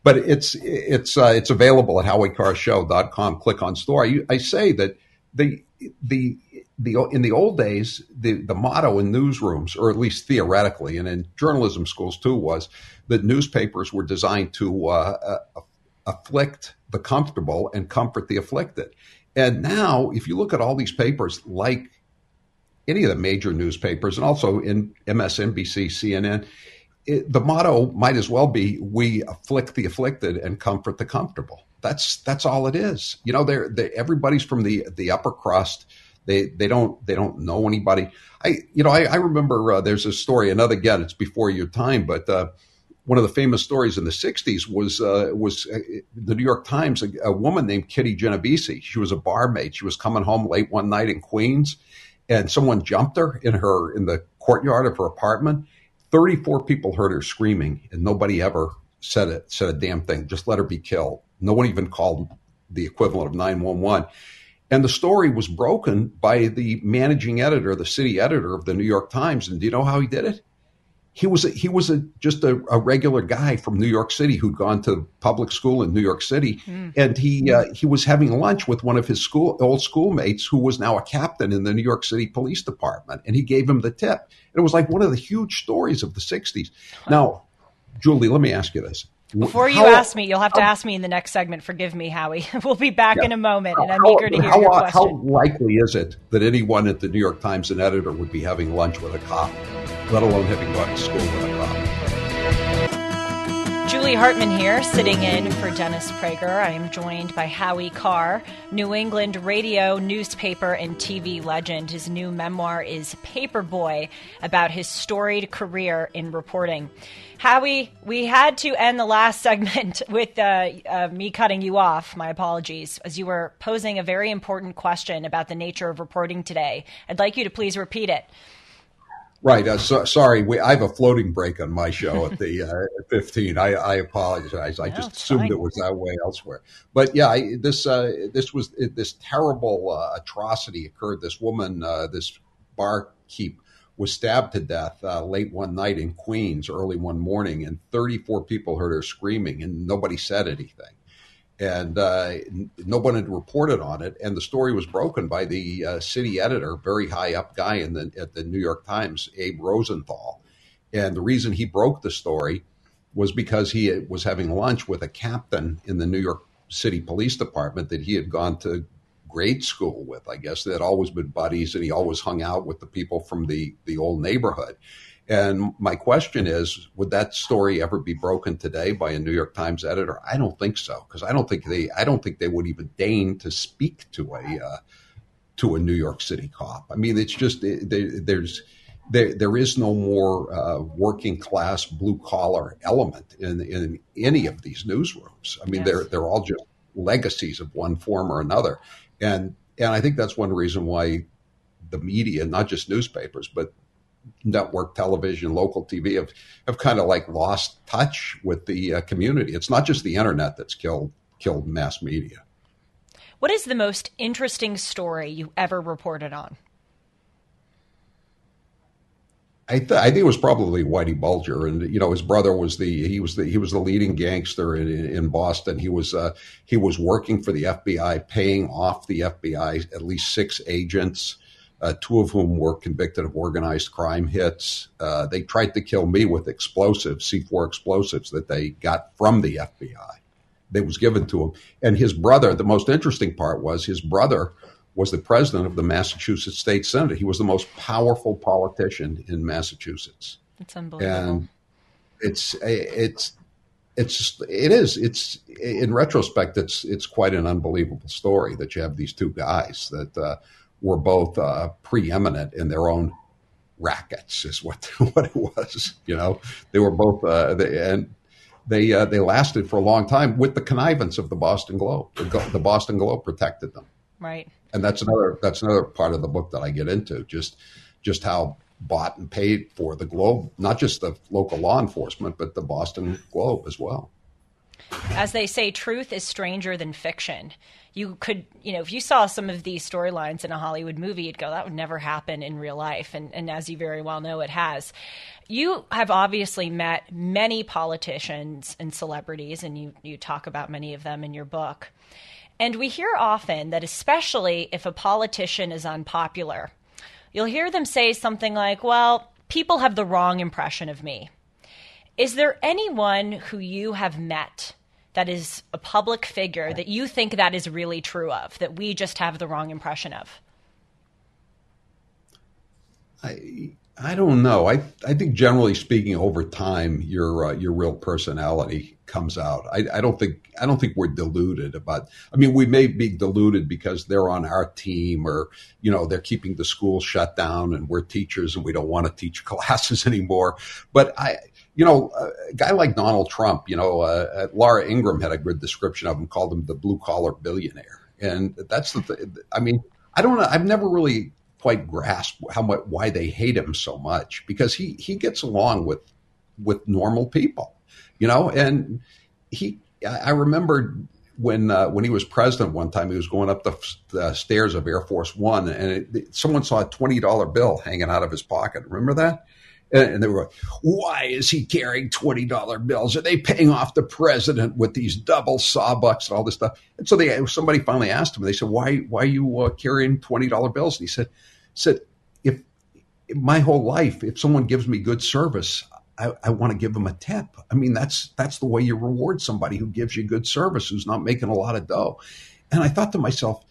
but it's it's uh, it's available at howiecarrshow.com. Click on store. I, I say that the the the in the old days the the motto in newsrooms, or at least theoretically, and in journalism schools too, was that newspapers were designed to uh, uh, afflict the comfortable and comfort the afflicted. And now, if you look at all these papers, like any of the major newspapers, and also in MSNBC, CNN, it, the motto might as well be "We afflict the afflicted and comfort the comfortable." That's that's all it is. You know, they're, they everybody's from the the upper crust. They they don't they don't know anybody. I you know I, I remember uh, there's a story. Another again, it's before your time, but uh, one of the famous stories in the '60s was uh, was uh, the New York Times. A, a woman named Kitty Genovese. She was a barmaid. She was coming home late one night in Queens, and someone jumped her in her in the courtyard of her apartment. Thirty-four people heard her screaming, and nobody ever said it said a damn thing. Just let her be killed. No one even called the equivalent of nine one one. And the story was broken by the managing editor, the city editor of the New York Times. And do you know how he did it? He was a, he was a, just a, a regular guy from New York City who'd gone to public school in New York City, and he uh, he was having lunch with one of his school old schoolmates who was now a captain in the New York City Police Department, and he gave him the tip. It was like one of the huge stories of the '60s. Now, Julie, let me ask you this: Before you How- ask me, you'll have to ask me in the next segment. Forgive me, Howie. We'll be back Yeah. in a moment, and I'm how, eager to hear how- your how question. likely is it that anyone at the New York Times, an editor, would be having lunch with a cop, let alone having gone to school with a cop? Julie Hartman here, sitting in for Dennis Prager. I am joined by Howie Carr, New England radio, newspaper, and TV legend. His new memoir is Paperboy, about his storied career in reporting. Howie, we had to end the last segment with uh, uh, me cutting you off. My apologies, as you were posing a very important question about the nature of reporting today. I'd like you to please repeat it. Right. Uh, so, sorry, we, I have a floating break on my show at the uh, 15. I, I apologize. I just assumed fine. it was that way elsewhere. But yeah, I, this uh, this was this terrible uh, atrocity occurred. This woman, uh, this barkeep, was stabbed to death uh, late one night in Queens, early one morning, and 34 people heard her screaming, and nobody said anything and uh, no one had reported on it. And the story was broken by the uh, city editor, very high up guy in the at the New York Times, Abe Rosenthal. And the reason he broke the story was because he was having lunch with a captain in the New York City Police Department that he had gone to grade school with. I guess they had always been buddies, and he always hung out with the people from the the old neighborhood. And my question is, would that story ever be broken today by a New York Times editor? I don't think so, because I don't think they, I don't think they would even deign to speak to a uh, to a New York City cop. I mean, it's just there's there there is no more uh, working class blue collar element in in any of these newsrooms. I mean, yes. they're they're all just legacies of one form or another, and and I think that's one reason why the media, not just newspapers, but network television, local TV have, have kind of like lost touch with the uh, community. It's not just the internet that's killed killed mass media. What is the most interesting story you ever reported on? I, th- I, think it was probably Whitey Bulger, and you know his brother was the he was the he was the leading gangster in, in Boston. He was uh, he was working for the FBI, paying off the FBI at least six agents uh, two of whom were convicted of organized crime hits. Uh, they tried to kill me with explosives, C4 explosives that they got from the FBI. That was given to him. And his brother, the most interesting part was his brother was the president of the Massachusetts State Senate. He was the most powerful politician in Massachusetts. It's unbelievable. And it's it's it's just, it is it's in retrospect it's it's quite an unbelievable story that you have these two guys that uh, were both uh, preeminent in their own rackets, is what what it was. You know, they were both uh, they, and they uh, they lasted for a long time with the connivance of the Boston Globe. The, the, Boston Globe protected them, right? And that's another that's another part of the book that I get into just just how bought and paid for the Globe, not just the local law enforcement, but the Boston Globe as well. As they say, truth is stranger than fiction you could, you know, if you saw some of these storylines in a Hollywood movie, you'd go, that would never happen in real life. And, and as you very well know, it has. You have obviously met many politicians and celebrities, and you, you talk about many of them in your book. And we hear often that, especially if a politician is unpopular, you'll hear them say something like, well, people have the wrong impression of me. Is there anyone who you have met that is a public figure that you think that is really true of, that we just have the wrong impression of? I I don't know. I I think generally speaking, over time, your uh, your real personality comes out. I, I don't think I don't think we're deluded about. I mean, we may be deluded because they're on our team, or you know, they're keeping the school shut down, and we're teachers, and we don't want to teach classes anymore. But I you know, a guy like Donald Trump, you know, uh, uh, Laura Ingraham had a good description of him, called him the blue collar billionaire. And that's the thing. I mean, I don't know. I've never really quite grasped how much, why they hate him so much because he, he gets along with, with normal people, you know, and he, I remember when uh, when he was president one time, he was going up the, the stairs of Air Force One, and it, someone saw a twenty dollar bill hanging out of his pocket. Remember that? And they were like, why is he carrying $20 bills? Are they paying off the president with these double sawbucks and all this stuff? And so they, somebody finally asked him, they said, why, why are you uh, carrying $20 bills? And he said, said, if my whole life, if someone gives me good service, I, I want to give them a tip. I mean, that's, that's the way you reward somebody who gives you good service, who's not making a lot of dough. And I thought to myself,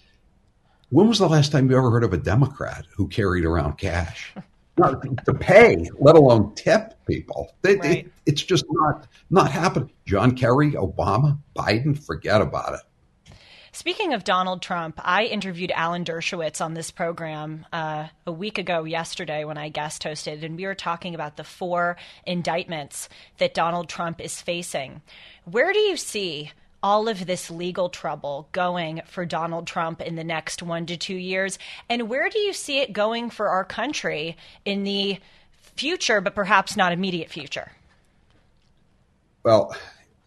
when was the last time you ever heard of a Democrat who carried around cash? not to pay, let alone tip people. It, right. it, it's just not not happening. John Kerry, Obama, Biden, forget about it. Speaking of Donald Trump, I interviewed Alan Dershowitz on this program uh, a week ago yesterday when I guest hosted, and we were talking about the four indictments that Donald Trump is facing. Where do you see all of this legal trouble going for Donald Trump in the next one to two years? And where do you see it going for our country in the future, but perhaps not immediate future? Well,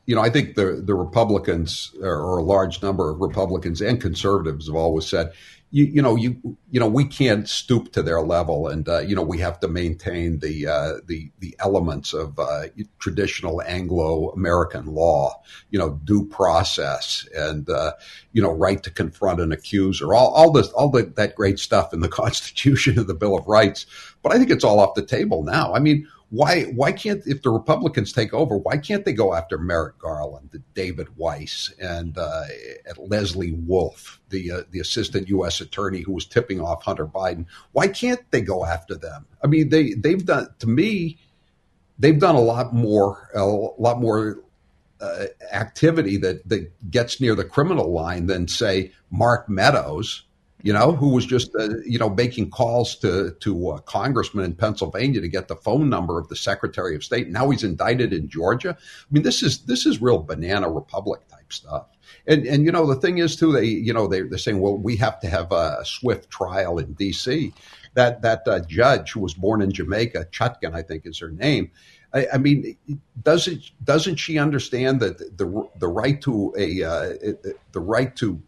you know, I think the the Republicans or a large number of Republicans and conservatives have always said you, you know you you know we can't stoop to their level and uh, you know we have to maintain the uh, the the elements of uh, traditional Anglo American law you know due process and uh, you know right to confront an accuser all all this all the, that great stuff in the Constitution and the Bill of Rights. But I think it's all off the table now. I mean why why can't if the Republicans take over, why can't they go after Merrick Garland, David Weiss, and, uh, Lesley Wolf, the uh, the assistant U.S. attorney who was tipping off Hunter Biden. Why can't they go after them? I mean, they they've done to me, they've done a lot more, a lot more uh, activity that that gets near the criminal line than say Mark Meadows, you know, who was just uh, you know making calls to to a congressman in Pennsylvania to get the phone number of the Secretary of State. Now he's indicted in Georgia. I mean, this is this is real banana republic type stuff. And and you know the thing is too they you know they they're saying well we have to have a swift trial in D.C. That that uh, judge who was born in Jamaica, Chutkan I think is her name. I, I mean, doesn't doesn't she understand that the the right to a uh, the right to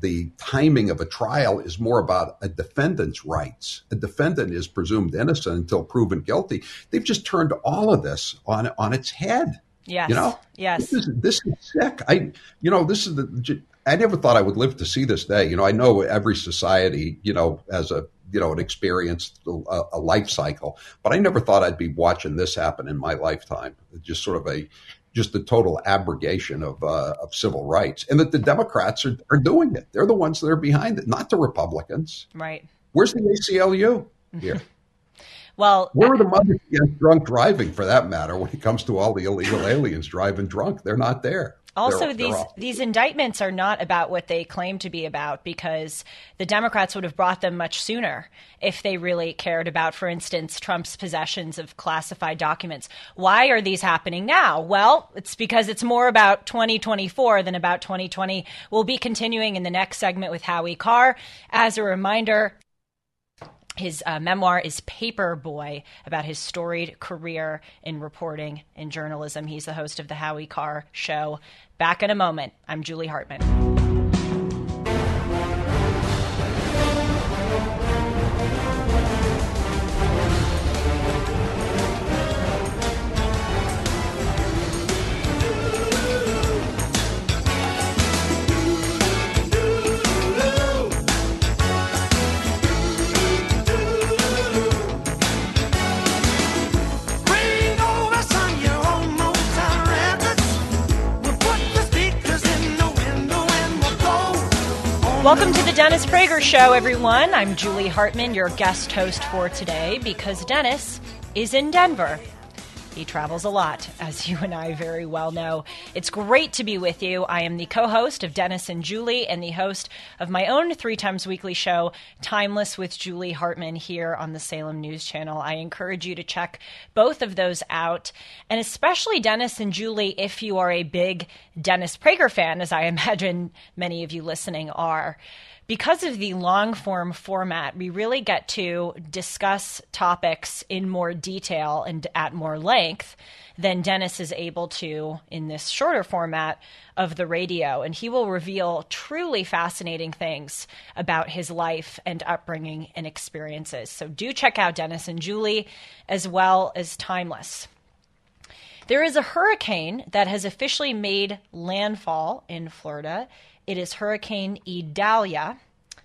the timing of a trial is more about a defendant's rights. A defendant is presumed innocent until proven guilty. They've just turned all of this on on its head. Yes. You know. Yes. This is this is sick. I you know this is the. I never thought I would live to see this day. You know, I know every society, you know, has a you know an experience, a, a life cycle, but I never thought I'd be watching this happen in my lifetime. Just sort of a just the total abrogation of uh, of civil rights, and that the Democrats are, are doing it. They're the ones that are behind it, not the Republicans. Right. Where's the ACLU here? well, where are the mothers against drunk driving, for that matter? When it comes to all the illegal aliens driving drunk, they're not there. Also, they're, these they're these indictments are not about what they claim to be about because the Democrats would have brought them much sooner if they really cared about, for instance, Trump's possessions of classified documents. Why are these happening now? Well, it's because it's more about 2024 than about 2020. We'll be continuing in the next segment with Howie Carr. As a reminder, his uh, memoir is Paper Boy about his storied career in reporting and journalism. He's the host of the Howie Carr Show. Back in a moment. I'm Julie Hartman. Welcome to the Dennis Prager Show, everyone. I'm Julie Hartman, your guest host for today, because Dennis is in Denver. He travels a lot, as you and I very well know. It's great to be with you. I am the co host of Dennis and Julie and the host of my own three times weekly show, Timeless with Julie Hartman, here on the Salem News Channel. I encourage you to check both of those out, and especially Dennis and Julie if you are a big Dennis Prager fan, as I imagine many of you listening are because of the long form format, we really get to discuss topics in more detail and at more length than Dennis is able to in this shorter format of the radio. And he will reveal truly fascinating things about his life and upbringing and experiences. So do check out Dennis and Julie as well as Timeless. There is a hurricane that has officially made landfall in Florida. It is Hurricane Idalia,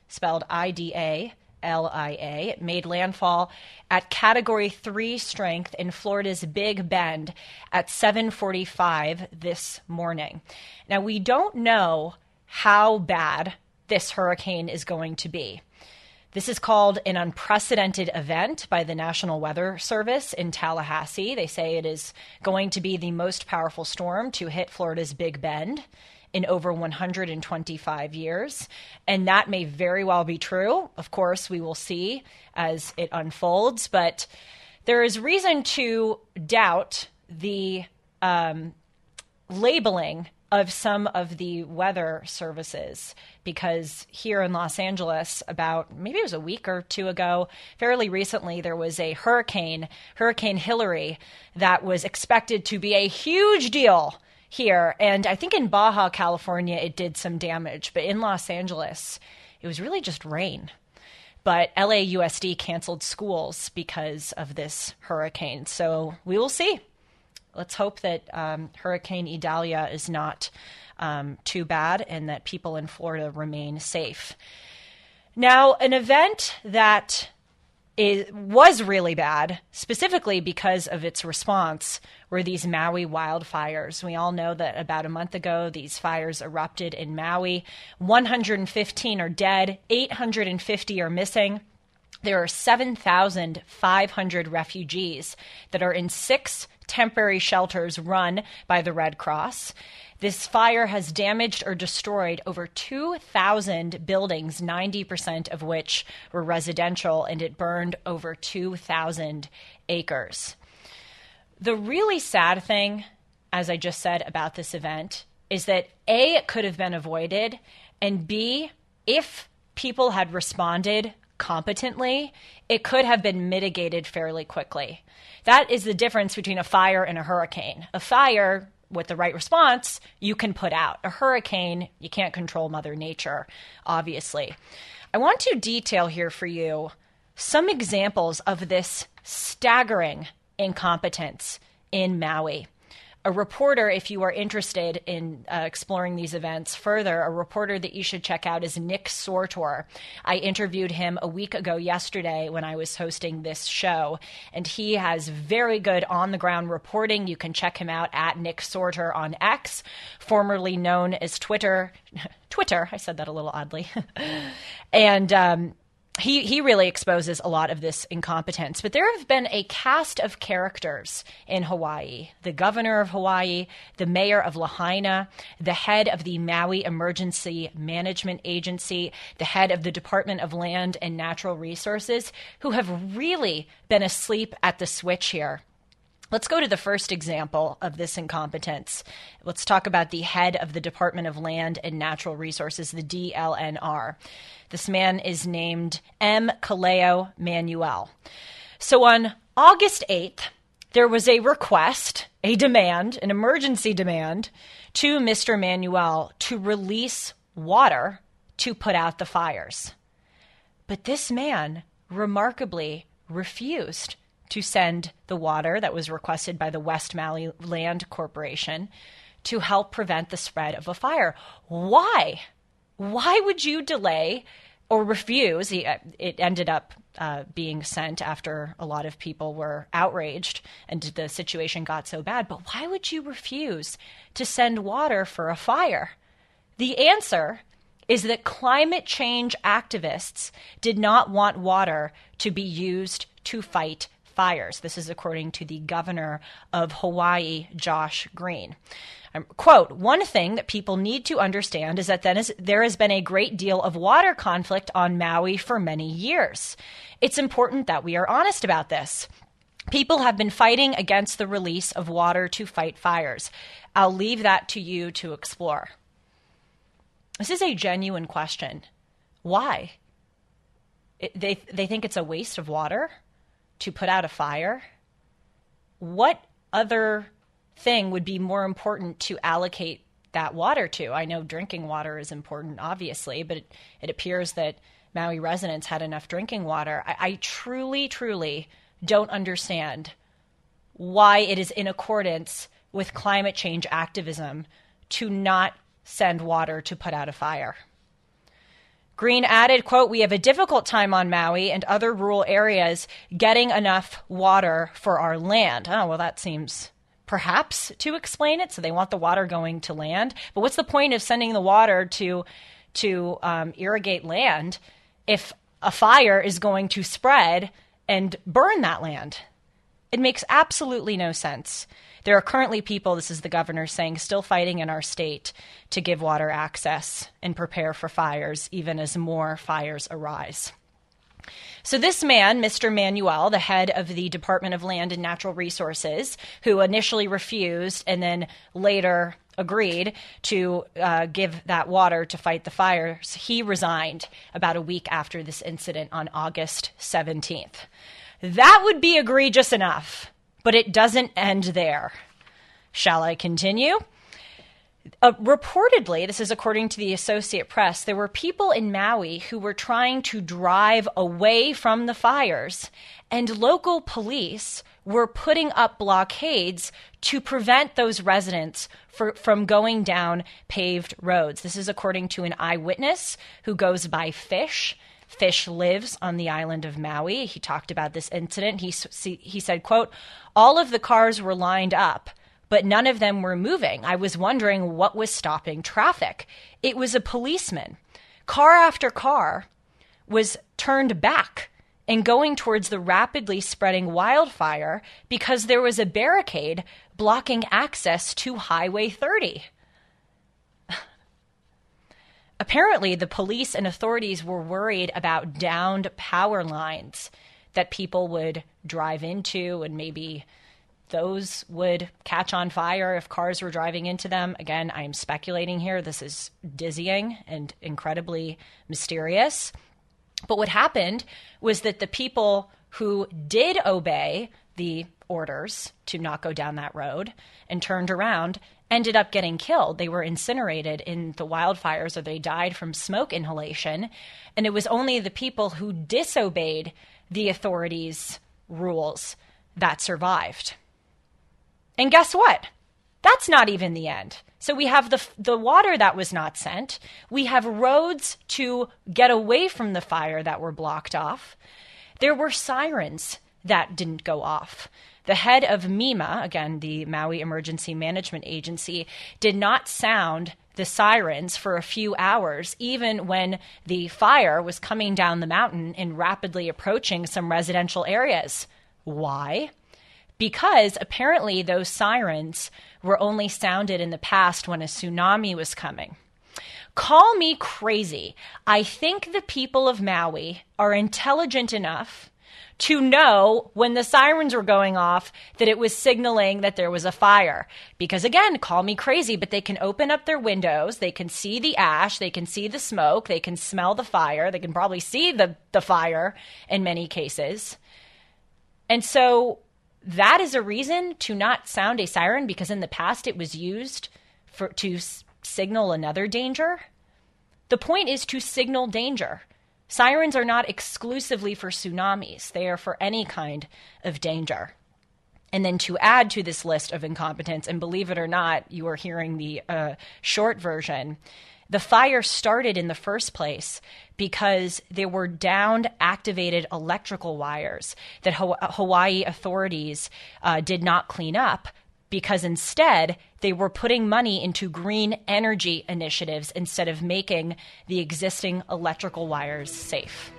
spelled I D A L I A. It made landfall at Category 3 strength in Florida's Big Bend at 7:45 this morning. Now we don't know how bad this hurricane is going to be. This is called an unprecedented event by the National Weather Service in Tallahassee. They say it is going to be the most powerful storm to hit Florida's Big Bend in over 125 years. And that may very well be true. Of course, we will see as it unfolds, but there is reason to doubt the um, labeling of some of the weather services because here in Los Angeles, about maybe it was a week or two ago, fairly recently, there was a hurricane, Hurricane Hilary, that was expected to be a huge deal here. And I think in Baja, California, it did some damage, but in Los Angeles, it was really just rain. But LAUSD canceled schools because of this hurricane. So we will see. Let's hope that um, Hurricane Idalia is not um, too bad and that people in Florida remain safe. Now, an event that is, was really bad, specifically because of its response, were these Maui wildfires. We all know that about a month ago, these fires erupted in Maui. 115 are dead, 850 are missing. There are 7,500 refugees that are in six temporary shelters run by the Red Cross. This fire has damaged or destroyed over 2,000 buildings, 90% of which were residential, and it burned over 2,000 acres. The really sad thing, as I just said about this event, is that A, it could have been avoided, and B, if people had responded competently, it could have been mitigated fairly quickly. That is the difference between a fire and a hurricane. A fire, with the right response, you can put out. A hurricane, you can't control Mother Nature, obviously. I want to detail here for you some examples of this staggering incompetence in Maui a reporter, if you are interested in uh, exploring these events further, a reporter that you should check out is Nick Sortor. I interviewed him a week ago yesterday when I was hosting this show, and he has very good on the ground reporting. You can check him out at Nick Sortor on X, formerly known as Twitter. Twitter, I said that a little oddly. and um, he he really exposes a lot of this incompetence. But there have been a cast of characters in Hawaii: the governor of Hawaii, the mayor of Lahaina, the head of the Maui Emergency Management Agency, the head of the Department of Land and Natural Resources, who have really been asleep at the switch here. Let's go to the first example of this incompetence. Let's talk about the head of the Department of Land and Natural Resources, the DLNR. This man is named M. Kaleo Manuel. So on August 8th, there was a request, a demand, an emergency demand to Mr. Manuel to release water to put out the fires. But this man remarkably refused to send the water that was requested by the West Maui Land Corporation to help prevent the spread of a fire. Why? Why would you delay or refuse? Uh, it ended up uh, being sent after a lot of people were outraged and the situation got so bad. But why would you refuse to send water for a fire? The answer is that climate change activists did not want water to be used to fight fires. This is according to the governor of Hawaii, Josh Green. Um, quote, one thing that people need to understand is that is, there has been a great deal of water conflict on Maui for many years. It's important that we are honest about this. People have been fighting against the release of water to fight fires. I'll leave that to you to explore. This is a genuine question. Why? It, they, they think it's a waste of water? To put out a fire, what other thing would be more important to allocate that water to? I know drinking water is important, obviously, but it, it appears that Maui residents had enough drinking water. I, I truly, truly don't understand why it is in accordance with climate change activism to not send water to put out a fire. Green added, quote, we have a difficult time on Maui and other rural areas getting enough water for our land. Oh, well, that seems perhaps to explain it. So they want the water going to land. But what's the point of sending the water to, to um, irrigate land if a fire is going to spread and burn that land? It makes absolutely no sense. There are currently people, this is the governor saying, still fighting in our state to give water access and prepare for fires, even as more fires arise. So, this man, Mr. Manuel, the head of the Department of Land and Natural Resources, who initially refused and then later agreed to uh, give that water to fight the fires, he resigned about a week after this incident on August 17th. That would be egregious enough but it doesn't end there. Shall I continue? Uh, reportedly, this is according to the Associate Press, there were people in Maui who were trying to drive away from the fires, and local police were putting up blockades to prevent those residents for, from going down paved roads. This is according to an eyewitness who goes by Fish. Fish lives on the island of Maui. He talked about this incident. He, he said, quote, all of the cars were lined up, but none of them were moving. I was wondering what was stopping traffic. It was a policeman. Car after car was turned back and going towards the rapidly spreading wildfire because there was a barricade blocking access to Highway 30. Apparently, the police and authorities were worried about downed power lines that people would drive into, and maybe those would catch on fire if cars were driving into them. Again, I am speculating here. This is dizzying and incredibly mysterious. But what happened was that the people who did obey the orders to not go down that road and turned around ended up getting killed. They were incinerated in the wildfires or they died from smoke inhalation. And it was only the people who disobeyed the authorities' rules that survived. And guess what? That's not even the end. So we have the the water that was not sent. We have roads to get away from the fire that were blocked off. There were sirens that didn't go off. The head of MEMA, again, the Maui Emergency Management Agency, did not sound the sirens for a few hours, even when the fire was coming down the mountain and rapidly approaching some residential areas. Why? Because apparently those sirens were only sounded in the past when a tsunami was coming. Call me crazy. I think the people of Maui are intelligent enough to know when the sirens were going off that it was signaling that there was a fire. Because again, call me crazy, but they can open up their windows, they can see the ash, they can see the smoke, they can smell the fire, they can probably see the, the fire in many cases. And so that is a reason to not sound a siren because in the past it was used for to s- signal another danger. The point is to signal danger. Sirens are not exclusively for tsunamis, they are for any kind of danger. And then to add to this list of incompetence, and believe it or not, you are hearing the uh, short version. The fire started in the first place because there were downed activated electrical wires that Hawaii authorities uh, did not clean up because instead they were putting money into green energy initiatives instead of making the existing electrical wires safe.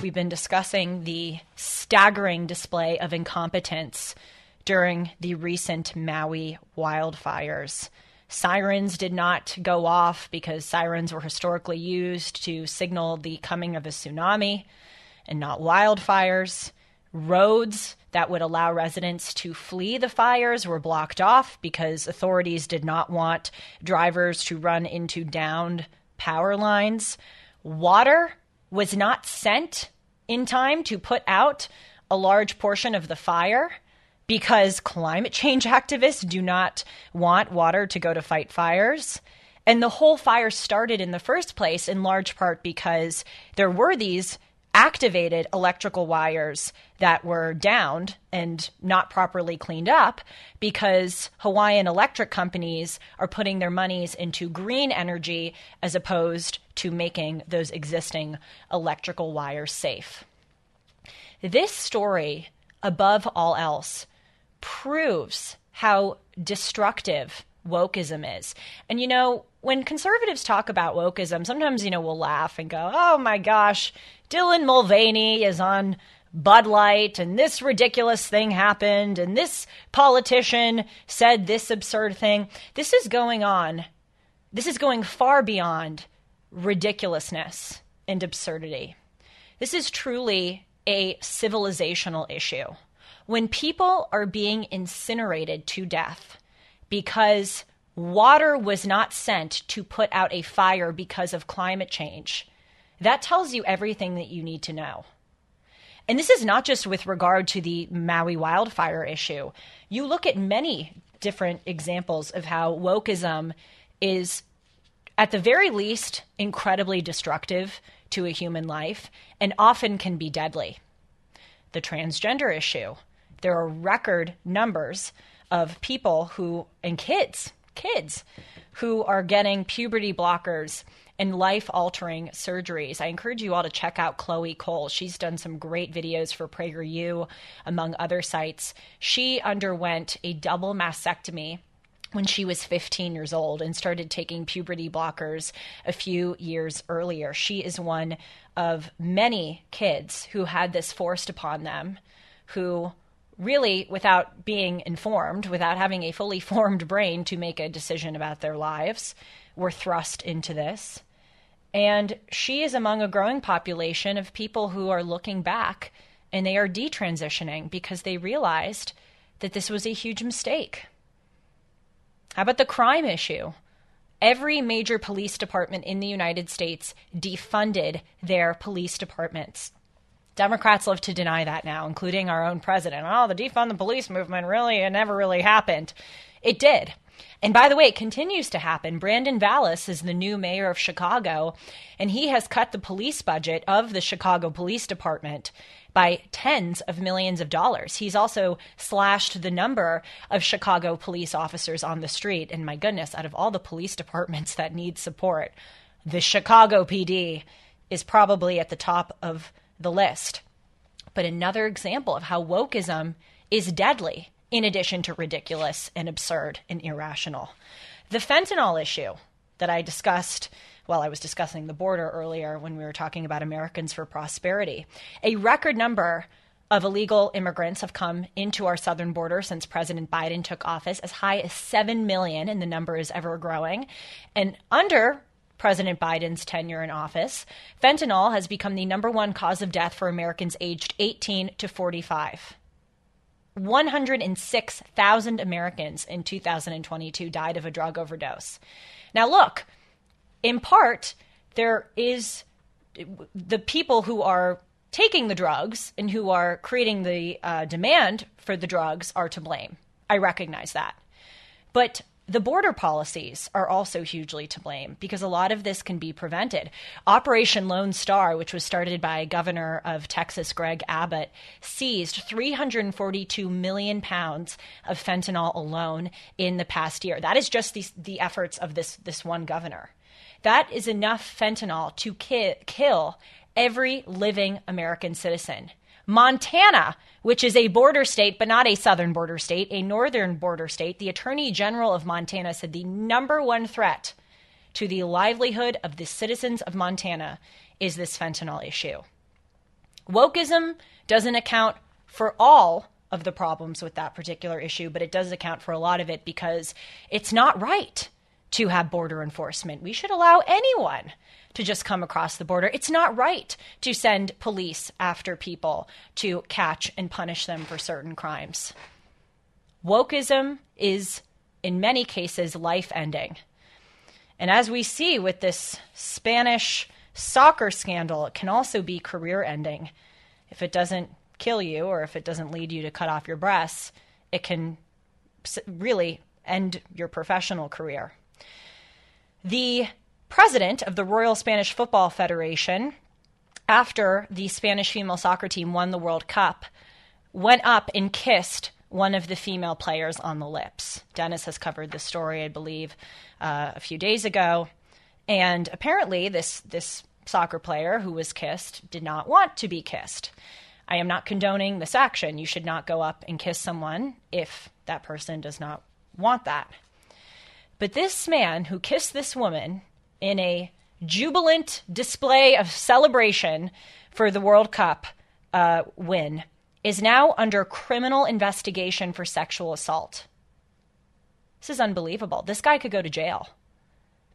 We've been discussing the staggering display of incompetence during the recent Maui wildfires. Sirens did not go off because sirens were historically used to signal the coming of a tsunami and not wildfires. Roads that would allow residents to flee the fires were blocked off because authorities did not want drivers to run into downed power lines. Water was not sent in time to put out a large portion of the fire because climate change activists do not want water to go to fight fires. And the whole fire started in the first place in large part because there were these activated electrical wires that were downed and not properly cleaned up because Hawaiian electric companies are putting their monies into green energy as opposed to making those existing electrical wires safe. This story, above all else, proves how destructive wokeism is. And you know, when conservatives talk about wokeism, sometimes, you know, we'll laugh and go, oh my gosh, Dylan Mulvaney is on Bud Light and this ridiculous thing happened and this politician said this absurd thing. This is going on. This is going far beyond ridiculousness and absurdity. This is truly a civilizational issue. When people are being incinerated to death because water was not sent to put out a fire because of climate change, that tells you everything that you need to know. And this is not just with regard to the Maui wildfire issue. You look at many different examples of how wokeism is, at the very least, incredibly destructive to a human life and often can be deadly. The transgender issue. There are record numbers of people who, and kids, kids who are getting puberty blockers and life altering surgeries. I encourage you all to check out Chloe Cole. She's done some great videos for PragerU, among other sites. She underwent a double mastectomy when she was 15 years old and started taking puberty blockers a few years earlier. She is one of many kids who had this forced upon them, who really, without being informed, without having a fully formed brain to make a decision about their lives, were thrust into this. And she is among a growing population of people who are looking back and they are detransitioning because they realized that this was a huge mistake. How about the crime issue? Every major police department in the United States defunded their police departments. Democrats love to deny that now, including our own president. Oh, the defund the police movement really it never really happened. It did. And by the way, it continues to happen. Brandon Vallis is the new mayor of Chicago, and he has cut the police budget of the Chicago Police Department by tens of millions of dollars. He's also slashed the number of Chicago police officers on the street. And my goodness, out of all the police departments that need support, the Chicago PD is probably at the top of the list. But another example of how wokeism is deadly, in addition to ridiculous and absurd and irrational. The fentanyl issue that I discussed while I was discussing the border earlier when we were talking about Americans for Prosperity. A record number of illegal immigrants have come into our southern border since President Biden took office, as high as 7 million, and the number is ever growing. And under President Biden's tenure in office, fentanyl has become the number one cause of death for Americans aged 18 to 45. 106,000 Americans in 2022 died of a drug overdose. Now, look, in part, there is the people who are taking the drugs and who are creating the uh, demand for the drugs are to blame. I recognize that. But the border policies are also hugely to blame because a lot of this can be prevented. Operation Lone Star, which was started by Governor of Texas Greg Abbott, seized 342 million pounds of fentanyl alone in the past year. That is just the, the efforts of this, this one governor. That is enough fentanyl to ki- kill every living American citizen. Montana, which is a border state, but not a southern border state, a northern border state, the Attorney General of Montana said the number one threat to the livelihood of the citizens of Montana is this fentanyl issue. Wokeism doesn't account for all of the problems with that particular issue, but it does account for a lot of it because it's not right to have border enforcement. We should allow anyone to just come across the border. It's not right to send police after people to catch and punish them for certain crimes. Wokeism is, in many cases, life ending. And as we see with this Spanish soccer scandal, it can also be career ending. If it doesn't kill you or if it doesn't lead you to cut off your breasts, it can really end your professional career. The president of the Royal Spanish Football Federation, after the Spanish female soccer team won the World Cup, went up and kissed one of the female players on the lips. Dennis has covered this story, I believe, uh, a few days ago. And apparently, this, this soccer player who was kissed did not want to be kissed. I am not condoning this action. You should not go up and kiss someone if that person does not want that. But this man who kissed this woman in a jubilant display of celebration for the World Cup uh, win is now under criminal investigation for sexual assault. This is unbelievable. This guy could go to jail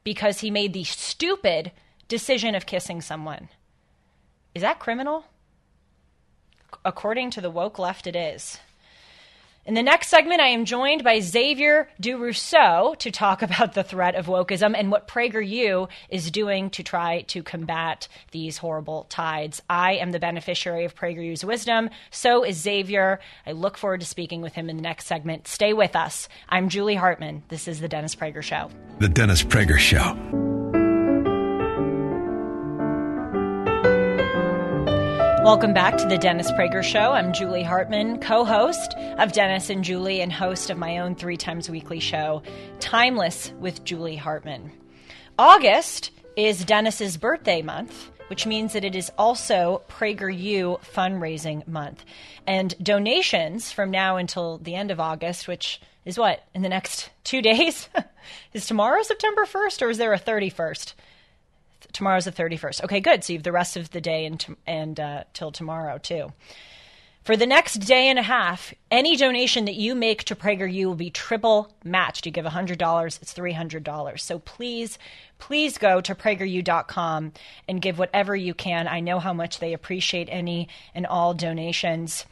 because he made the stupid decision of kissing someone. Is that criminal? According to the woke left, it is. In the next segment, I am joined by Xaviaer DuRousseau to talk about the threat of wokeism and what PragerU is doing to try to combat these horrible tides. I am the beneficiary of PragerU's wisdom. So is Xaviaer. I look forward to speaking with him in the next segment. Stay with us. I'm Julie Hartman. This is The Dennis Prager Show. The Dennis Prager Show. Welcome back to the Dennis Prager Show. I'm Julie Hartman, co host of Dennis and Julie, and host of my own three times weekly show, Timeless with Julie Hartman. August is Dennis's birthday month, which means that it is also PragerU fundraising month. And donations from now until the end of August, which is what, in the next two days? is tomorrow September 1st or is there a 31st? Tomorrow's the 31st. Okay, good. So you have the rest of the day and, and uh, till tomorrow, too. For the next day and a half, any donation that you make to PragerU will be triple matched. You give $100, it's $300. So please, please go to prageru.com and give whatever you can. I know how much they appreciate any and all donations.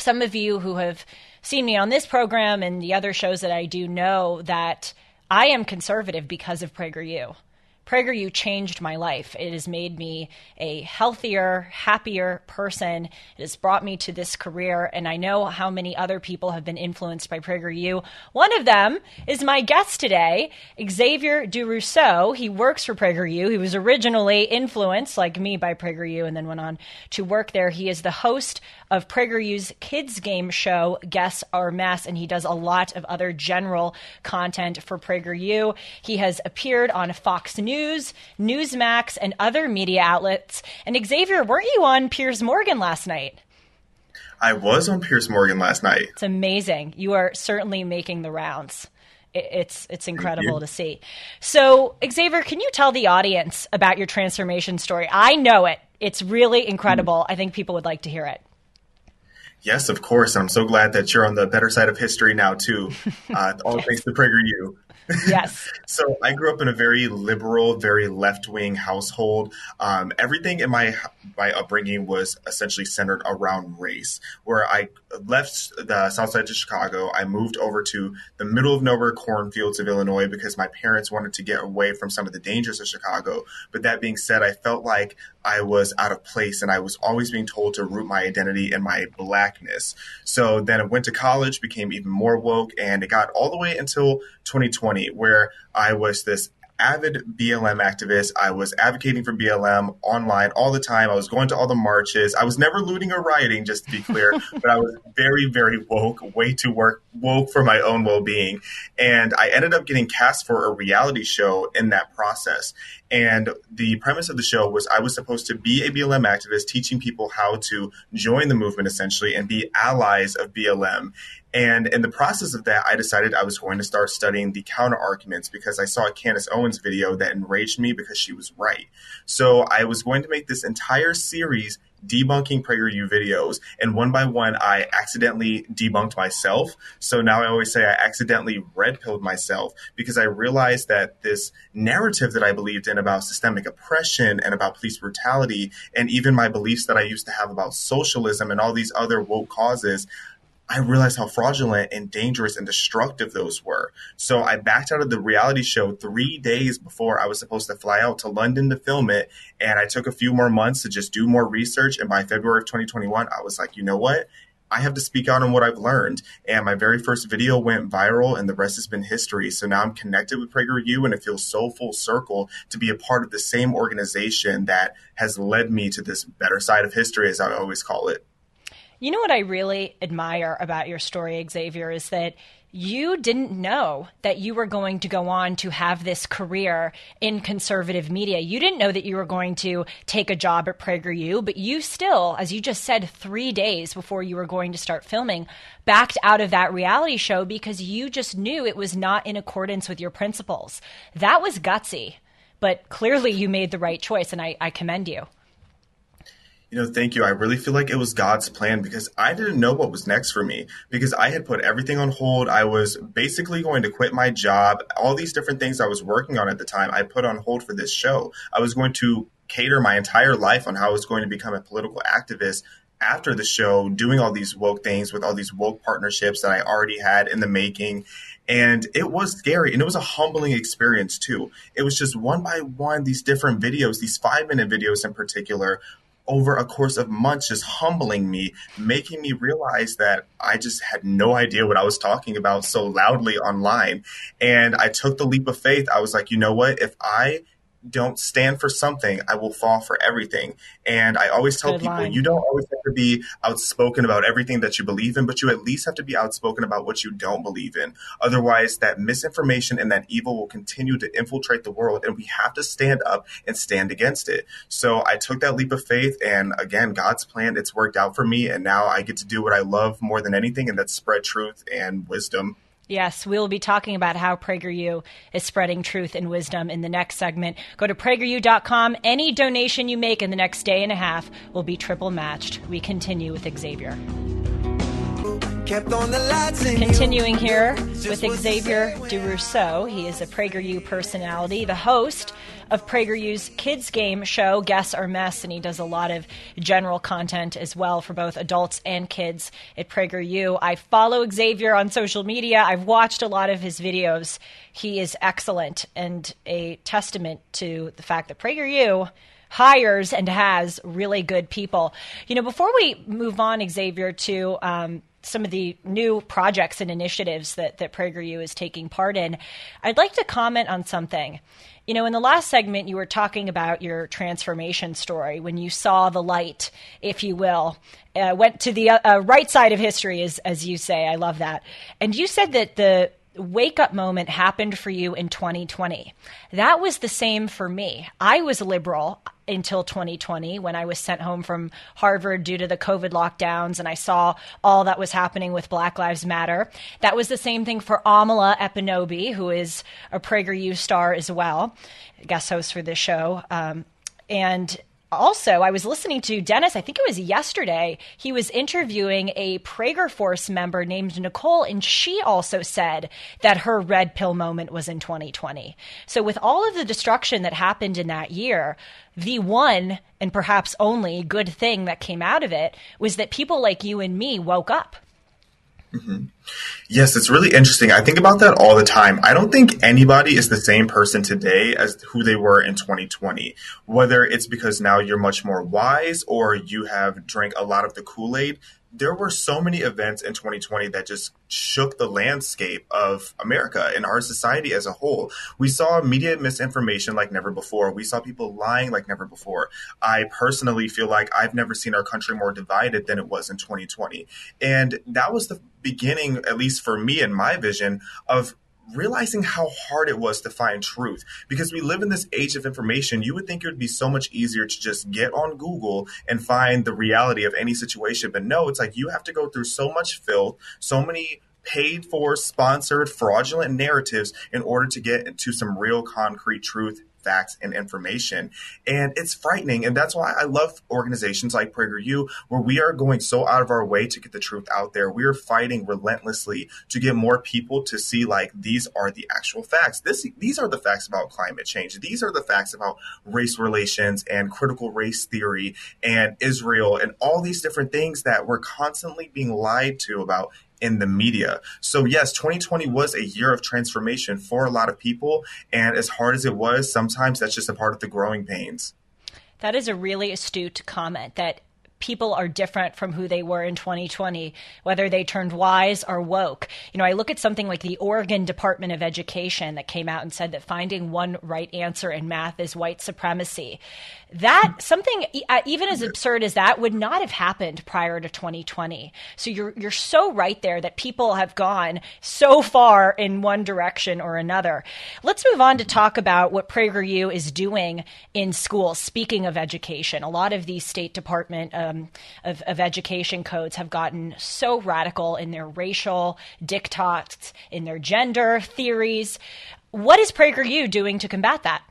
Some of you who have seen me on this program and the other shows that I do know that I am conservative because of PragerU. PragerU changed my life. It has made me a healthier, happier person. It has brought me to this career, and I know how many other people have been influenced by PragerU. One of them is my guest today, Xaviaer DuRousseau. He works for PragerU. He was originally influenced, like me, by PragerU and then went on to work there. He is the host of PragerU's kids game show, Guess or Mess, and he does a lot of other general content for PragerU. He has appeared on Fox News. News, Newsmax, and other media outlets. And Xaviaer, weren't you on Piers Morgan last night? I was on Piers Morgan last night. It's amazing. You are certainly making the rounds. It's it's incredible to see. So, Xaviaer, can you tell the audience about your transformation story? I know it. It's really incredible. Mm-hmm. I think people would like to hear it. Yes, of course. I'm so glad that you're on the better side of history now too. Uh, all yes. thanks to PragerU. Yes. so I grew up in a very liberal, very left wing household. Um, everything in my my upbringing was essentially centered around race. Where I left the south side of Chicago, I moved over to the middle of nowhere cornfields of Illinois because my parents wanted to get away from some of the dangers of Chicago. But that being said, I felt like I was out of place and I was always being told to root my identity in my blackness. So then I went to college, became even more woke, and it got all the way until 2020, where I was this avid BLM activist. I was advocating for BLM online all the time. I was going to all the marches. I was never looting or rioting, just to be clear, but I was very, very woke, way too work, woke for my own well being. And I ended up getting cast for a reality show in that process. And the premise of the show was I was supposed to be a BLM activist, teaching people how to join the movement essentially and be allies of BLM. And in the process of that, I decided I was going to start studying the counter arguments because I saw a Candace Owens video that enraged me because she was right. So I was going to make this entire series debunking PragerU videos, and one by one, I accidentally debunked myself. So now I always say I accidentally red pilled myself because I realized that this narrative that I believed in about systemic oppression and about police brutality, and even my beliefs that I used to have about socialism and all these other woke causes, I realized how fraudulent and dangerous and destructive those were. So I backed out of the reality show three days before I was supposed to fly out to London to film it. And I took a few more months to just do more research. And by February of 2021, I was like, you know what? I have to speak out on what I've learned. And my very first video went viral, and the rest has been history. So now I'm connected with PragerU, and it feels so full circle to be a part of the same organization that has led me to this better side of history, as I always call it. You know what I really admire about your story, Xaviaer, is that you didn't know that you were going to go on to have this career in conservative media. You didn't know that you were going to take a job at PragerU, but you still, as you just said, three days before you were going to start filming, backed out of that reality show because you just knew it was not in accordance with your principles. That was gutsy, but clearly you made the right choice, and I, I commend you. You know, thank you. I really feel like it was God's plan because I didn't know what was next for me because I had put everything on hold. I was basically going to quit my job. All these different things I was working on at the time, I put on hold for this show. I was going to cater my entire life on how I was going to become a political activist after the show, doing all these woke things with all these woke partnerships that I already had in the making. And it was scary and it was a humbling experience too. It was just one by one, these different videos, these five minute videos in particular, over a course of months just humbling me, making me realize that I just had no idea what I was talking about so loudly online. And I took the leap of faith. I was like, you know what? If I don't stand for something, I will fall for everything. And I always tell Good people, line. you don't always have to be outspoken about everything that you believe in, but you at least have to be outspoken about what you don't believe in. Otherwise, that misinformation and that evil will continue to infiltrate the world, and we have to stand up and stand against it. So I took that leap of faith, and again, God's plan, it's worked out for me, and now I get to do what I love more than anything, and that's spread truth and wisdom. Yes, we will be talking about how PragerU is spreading truth and wisdom in the next segment. Go to prageru.com. Any donation you make in the next day and a half will be triple matched. We continue with Xaviaer. Kept on the lights Continuing here with Xaviaer DuRousseau. He is a PragerU personality, the host of PragerU's Kids Game show, Guess or Mess, and he does a lot of general content as well for both adults and kids at PragerU. I follow Xaviaer on social media. I've watched a lot of his videos. He is excellent and a testament to the fact that PragerU hires and has really good people. You know, before we move on, Xaviaer, to um, some of the new projects and initiatives that, that PragerU is taking part in, I'd like to comment on something. You know, in the last segment, you were talking about your transformation story when you saw the light, if you will, uh, went to the uh, uh, right side of history, as, as you say. I love that. And you said that the wake up moment happened for you in 2020. That was the same for me. I was liberal until 2020 when I was sent home from Harvard due to the COVID lockdowns and I saw all that was happening with Black Lives Matter. That was the same thing for Amala Ekpunobi, who is a PragerU star as well, guest host for this show. Um, and also, I was listening to Dennis, I think it was yesterday. He was interviewing a Prager Force member named Nicole, and she also said that her red pill moment was in 2020. So, with all of the destruction that happened in that year, the one and perhaps only good thing that came out of it was that people like you and me woke up. Mm-hmm. Yes, it's really interesting. I think about that all the time. I don't think anybody is the same person today as who they were in 2020. Whether it's because now you're much more wise or you have drank a lot of the Kool Aid, there were so many events in 2020 that just shook the landscape of America and our society as a whole. We saw media misinformation like never before. We saw people lying like never before. I personally feel like I've never seen our country more divided than it was in 2020. And that was the beginning, at least for me and my vision, of realizing how hard it was to find truth. Because we live in this age of information you would think it would be so much easier to just get on google and find the reality of any situation. But no it's like you have to go through so much filth so many paid for sponsored fraudulent narratives in order to get into some real concrete truth facts and information. And it's frightening. And that's why I love organizations like PragerU, where we are going so out of our way to get the truth out there. We are fighting relentlessly to get more people to see like these are the actual facts. This these are the facts about climate change. These are the facts about race relations and critical race theory and Israel and all these different things that we're constantly being lied to about in the media. So, yes, 2020 was a year of transformation for a lot of people. And as hard as it was, sometimes that's just a part of the growing pains. That is a really astute comment that people are different from who they were in 2020, whether they turned wise or woke. You know, I look at something like the Oregon Department of Education that came out and said that finding one right answer in math is white supremacy. That something uh, even as absurd as that would not have happened prior to 2020. So you're you're so right there that people have gone so far in one direction or another. Let's move on to talk about what PragerU is doing in schools. Speaking of education, a lot of these State Department um, Um, of, of Education codes have gotten so radical in their racial diktats, in their gender theories. What is PragerU doing to combat that?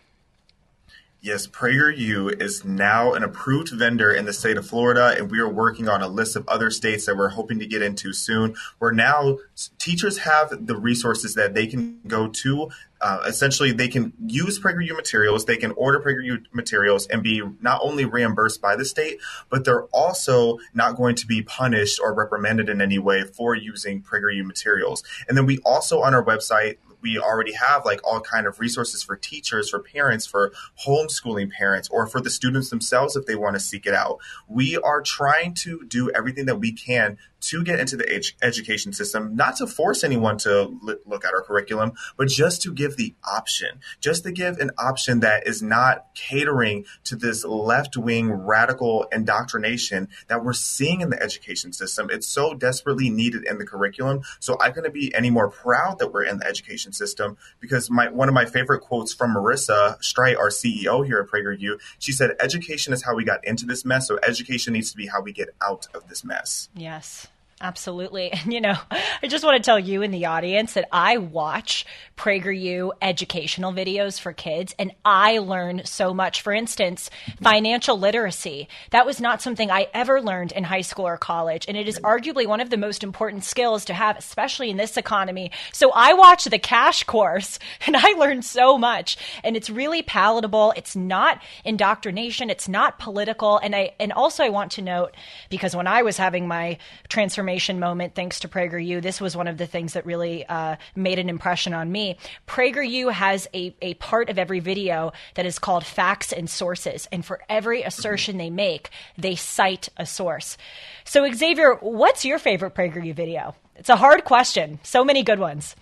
Yes, PragerU is now an approved vendor in the state of Florida, and we are working on a list of other states that we're hoping to get into soon. Where now teachers have the resources that they can go to. Uh, essentially, they can use PragerU materials, they can order PragerU materials, and be not only reimbursed by the state, but they're also not going to be punished or reprimanded in any way for using PragerU materials. And then we also on our website we already have like all kind of resources for teachers for parents for homeschooling parents or for the students themselves if they want to seek it out. We are trying to do everything that we can to get into the ed- education system, not to force anyone to li- look at our curriculum, but just to give the option, just to give an option that is not catering to this left wing radical indoctrination that we're seeing in the education system. It's so desperately needed in the curriculum. So I couldn't be any more proud that we're in the education system because my one of my favorite quotes from Marissa Streit, our CEO here at PragerU, she said, "Education is how we got into this mess. So education needs to be how we get out of this mess." Yes. Absolutely. And, you know, I just want to tell you in the audience that I watch PragerU educational videos for kids and I learn so much. For instance, financial literacy. That was not something I ever learned in high school or college. And it is arguably one of the most important skills to have, especially in this economy. So I watch the cash course and I learned so much. And it's really palatable. It's not indoctrination. It's not political. And I, and also I want to note, because when I was having my transformation moment thanks to PragerU. This was one of the things that really uh, made an impression on me. PragerU has a, a part of every video that is called facts and sources. And for every assertion they make, they cite a source. So, Xaviaer, what's your favorite PragerU video? It's a hard question. So many good ones.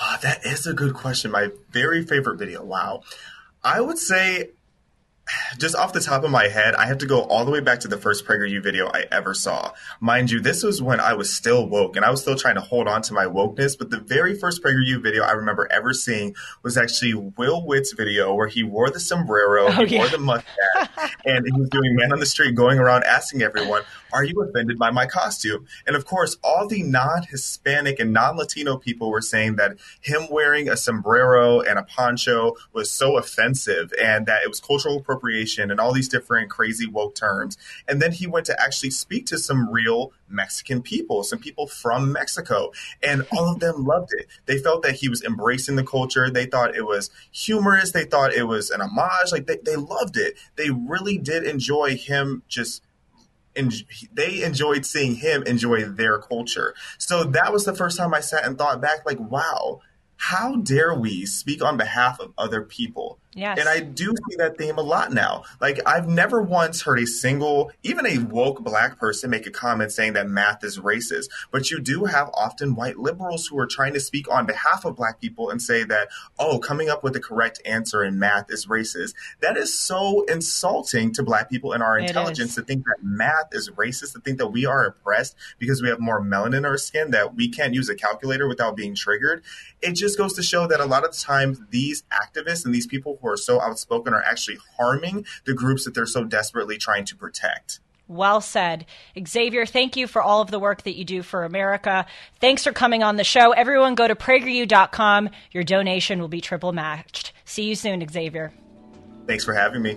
Oh, that is a good question. My very favorite video. Wow. I would say just off the top of my head, I have to go all the way back to the first PragerU video I ever saw. Mind you, this was when I was still woke and I was still trying to hold on to my wokeness. But the very first PragerU video I remember ever seeing was actually Will Witt's video where he wore the sombrero, Oh, he yeah. wore the mustache, and he was doing man on the street going around asking everyone, Are you offended by my costume? And of course, all the non Hispanic and non Latino people were saying that him wearing a sombrero and a poncho was so offensive and that it was cultural appropriation and all these different crazy woke terms. And then he went to actually speak to some real Mexican people, some people from Mexico, and all of them loved it. They felt that he was embracing the culture. They thought it was humorous. They thought it was an homage. Like they, they loved it. They really did enjoy him just en- they enjoyed seeing him enjoy their culture. So that was the first time I sat and thought back, like, wow, how dare we speak on behalf of other people? Yes. And I do see that theme a lot now. Like, I've never once heard a single, even a woke black person make a comment saying that math is racist. But you do have often white liberals who are trying to speak on behalf of black people and say that, oh, coming up with the correct answer in math is racist. That is so insulting to black people and our It intelligence is. to think that math is racist, to think that we are oppressed because we have more melanin in our skin, that we can't use a calculator without being triggered. It just goes to show that a lot of the times these activists and these people who are so outspoken are actually harming the groups that they're so desperately trying to protect. Well said. Xaviaer, thank you for all of the work that you do for America. Thanks for coming on the show. Everyone go to prageru.com. Your donation will be triple matched. See you soon, Xaviaer. Thanks for having me.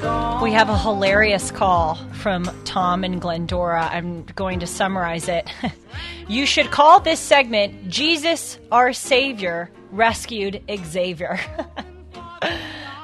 We have a hilarious call from Tom and Glendora. I'm going to summarize it. you should call this segment Jesus, our Savior, Rescued Xaviaer.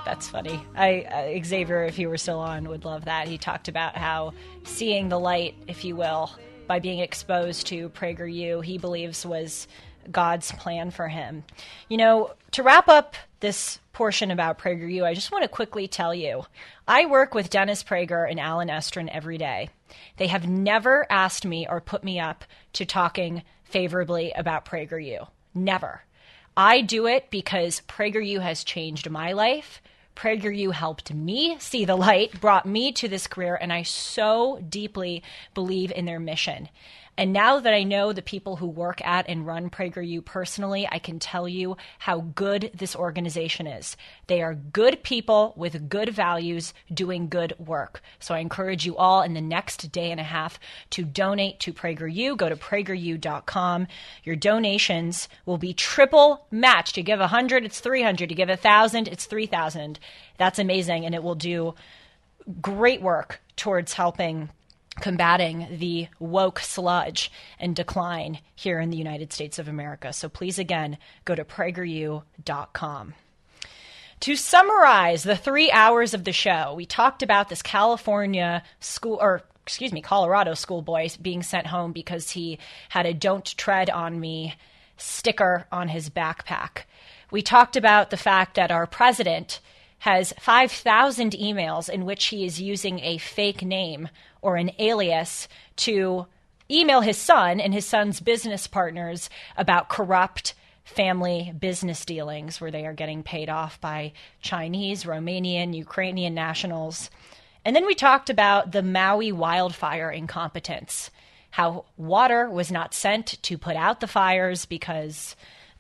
That's funny. I uh, Xaviaer, if he were still on, would love that. He talked about how seeing the light, if you will, by being exposed to PragerU, he believes was God's plan for him. You know, to wrap up this portion about PragerU, I just want to quickly tell you I work with Dennis Prager and Alan Estrin every day. They have never asked me or put me up to talking favorably about PragerU. Never. I do it because PragerU has changed my life. PragerU helped me see the light, brought me to this career, and I so deeply believe in their mission. And now that I know the people who work at and run PragerU personally, I can tell you how good this organization is. They are good people with good values doing good work. So I encourage you all in the next day and a half to donate to PragerU. Go to prageru.com. Your donations will be triple matched. You give 100, it's 300. You give 1,000, it's 3,000. That's amazing. And it will do great work towards helping combating the woke sludge and decline here in the United States of America. So please, again, go to prageru.com. To summarize the three hours of the show, we talked about this California school, or excuse me, Colorado schoolboy being sent home because he had a Don't Tread on Me sticker on his backpack. We talked about the fact that our president has 5,000 emails in which he is using a fake name or an alias to email his son and his son's business partners about corrupt family business dealings where they are getting paid off by Chinese, Romanian, Ukrainian nationals. And then we talked about the Maui wildfire incompetence, how water was not sent to put out the fires because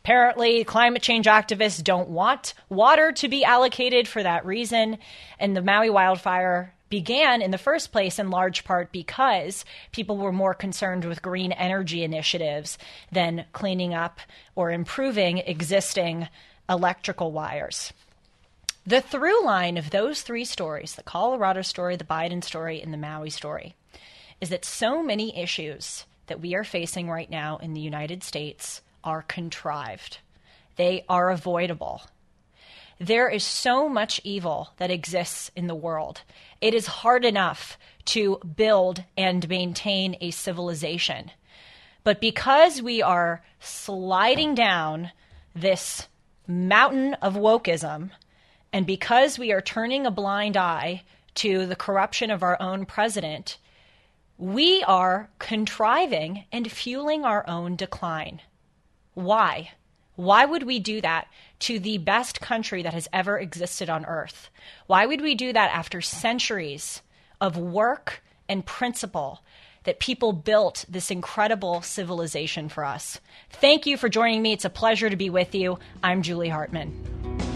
apparently climate change activists don't want water to be allocated for that reason. And the Maui wildfire began in the first place in large part because people were more concerned with green energy initiatives than cleaning up or improving existing electrical wires. The through line of those three stories the Colorado story, the Biden story, and the Maui story is that so many issues that we are facing right now in the United States are contrived, they are avoidable. There is so much evil that exists in the world. It is hard enough to build and maintain a civilization. But because we are sliding down this mountain of wokeism, and because we are turning a blind eye to the corruption of our own president, we are contriving and fueling our own decline. Why? Why would we do that to the best country that has ever existed on earth? Why would we do that after centuries of work and principle that people built this incredible civilization for us? Thank you for joining me. It's a pleasure to be with you. I'm Julie Hartman.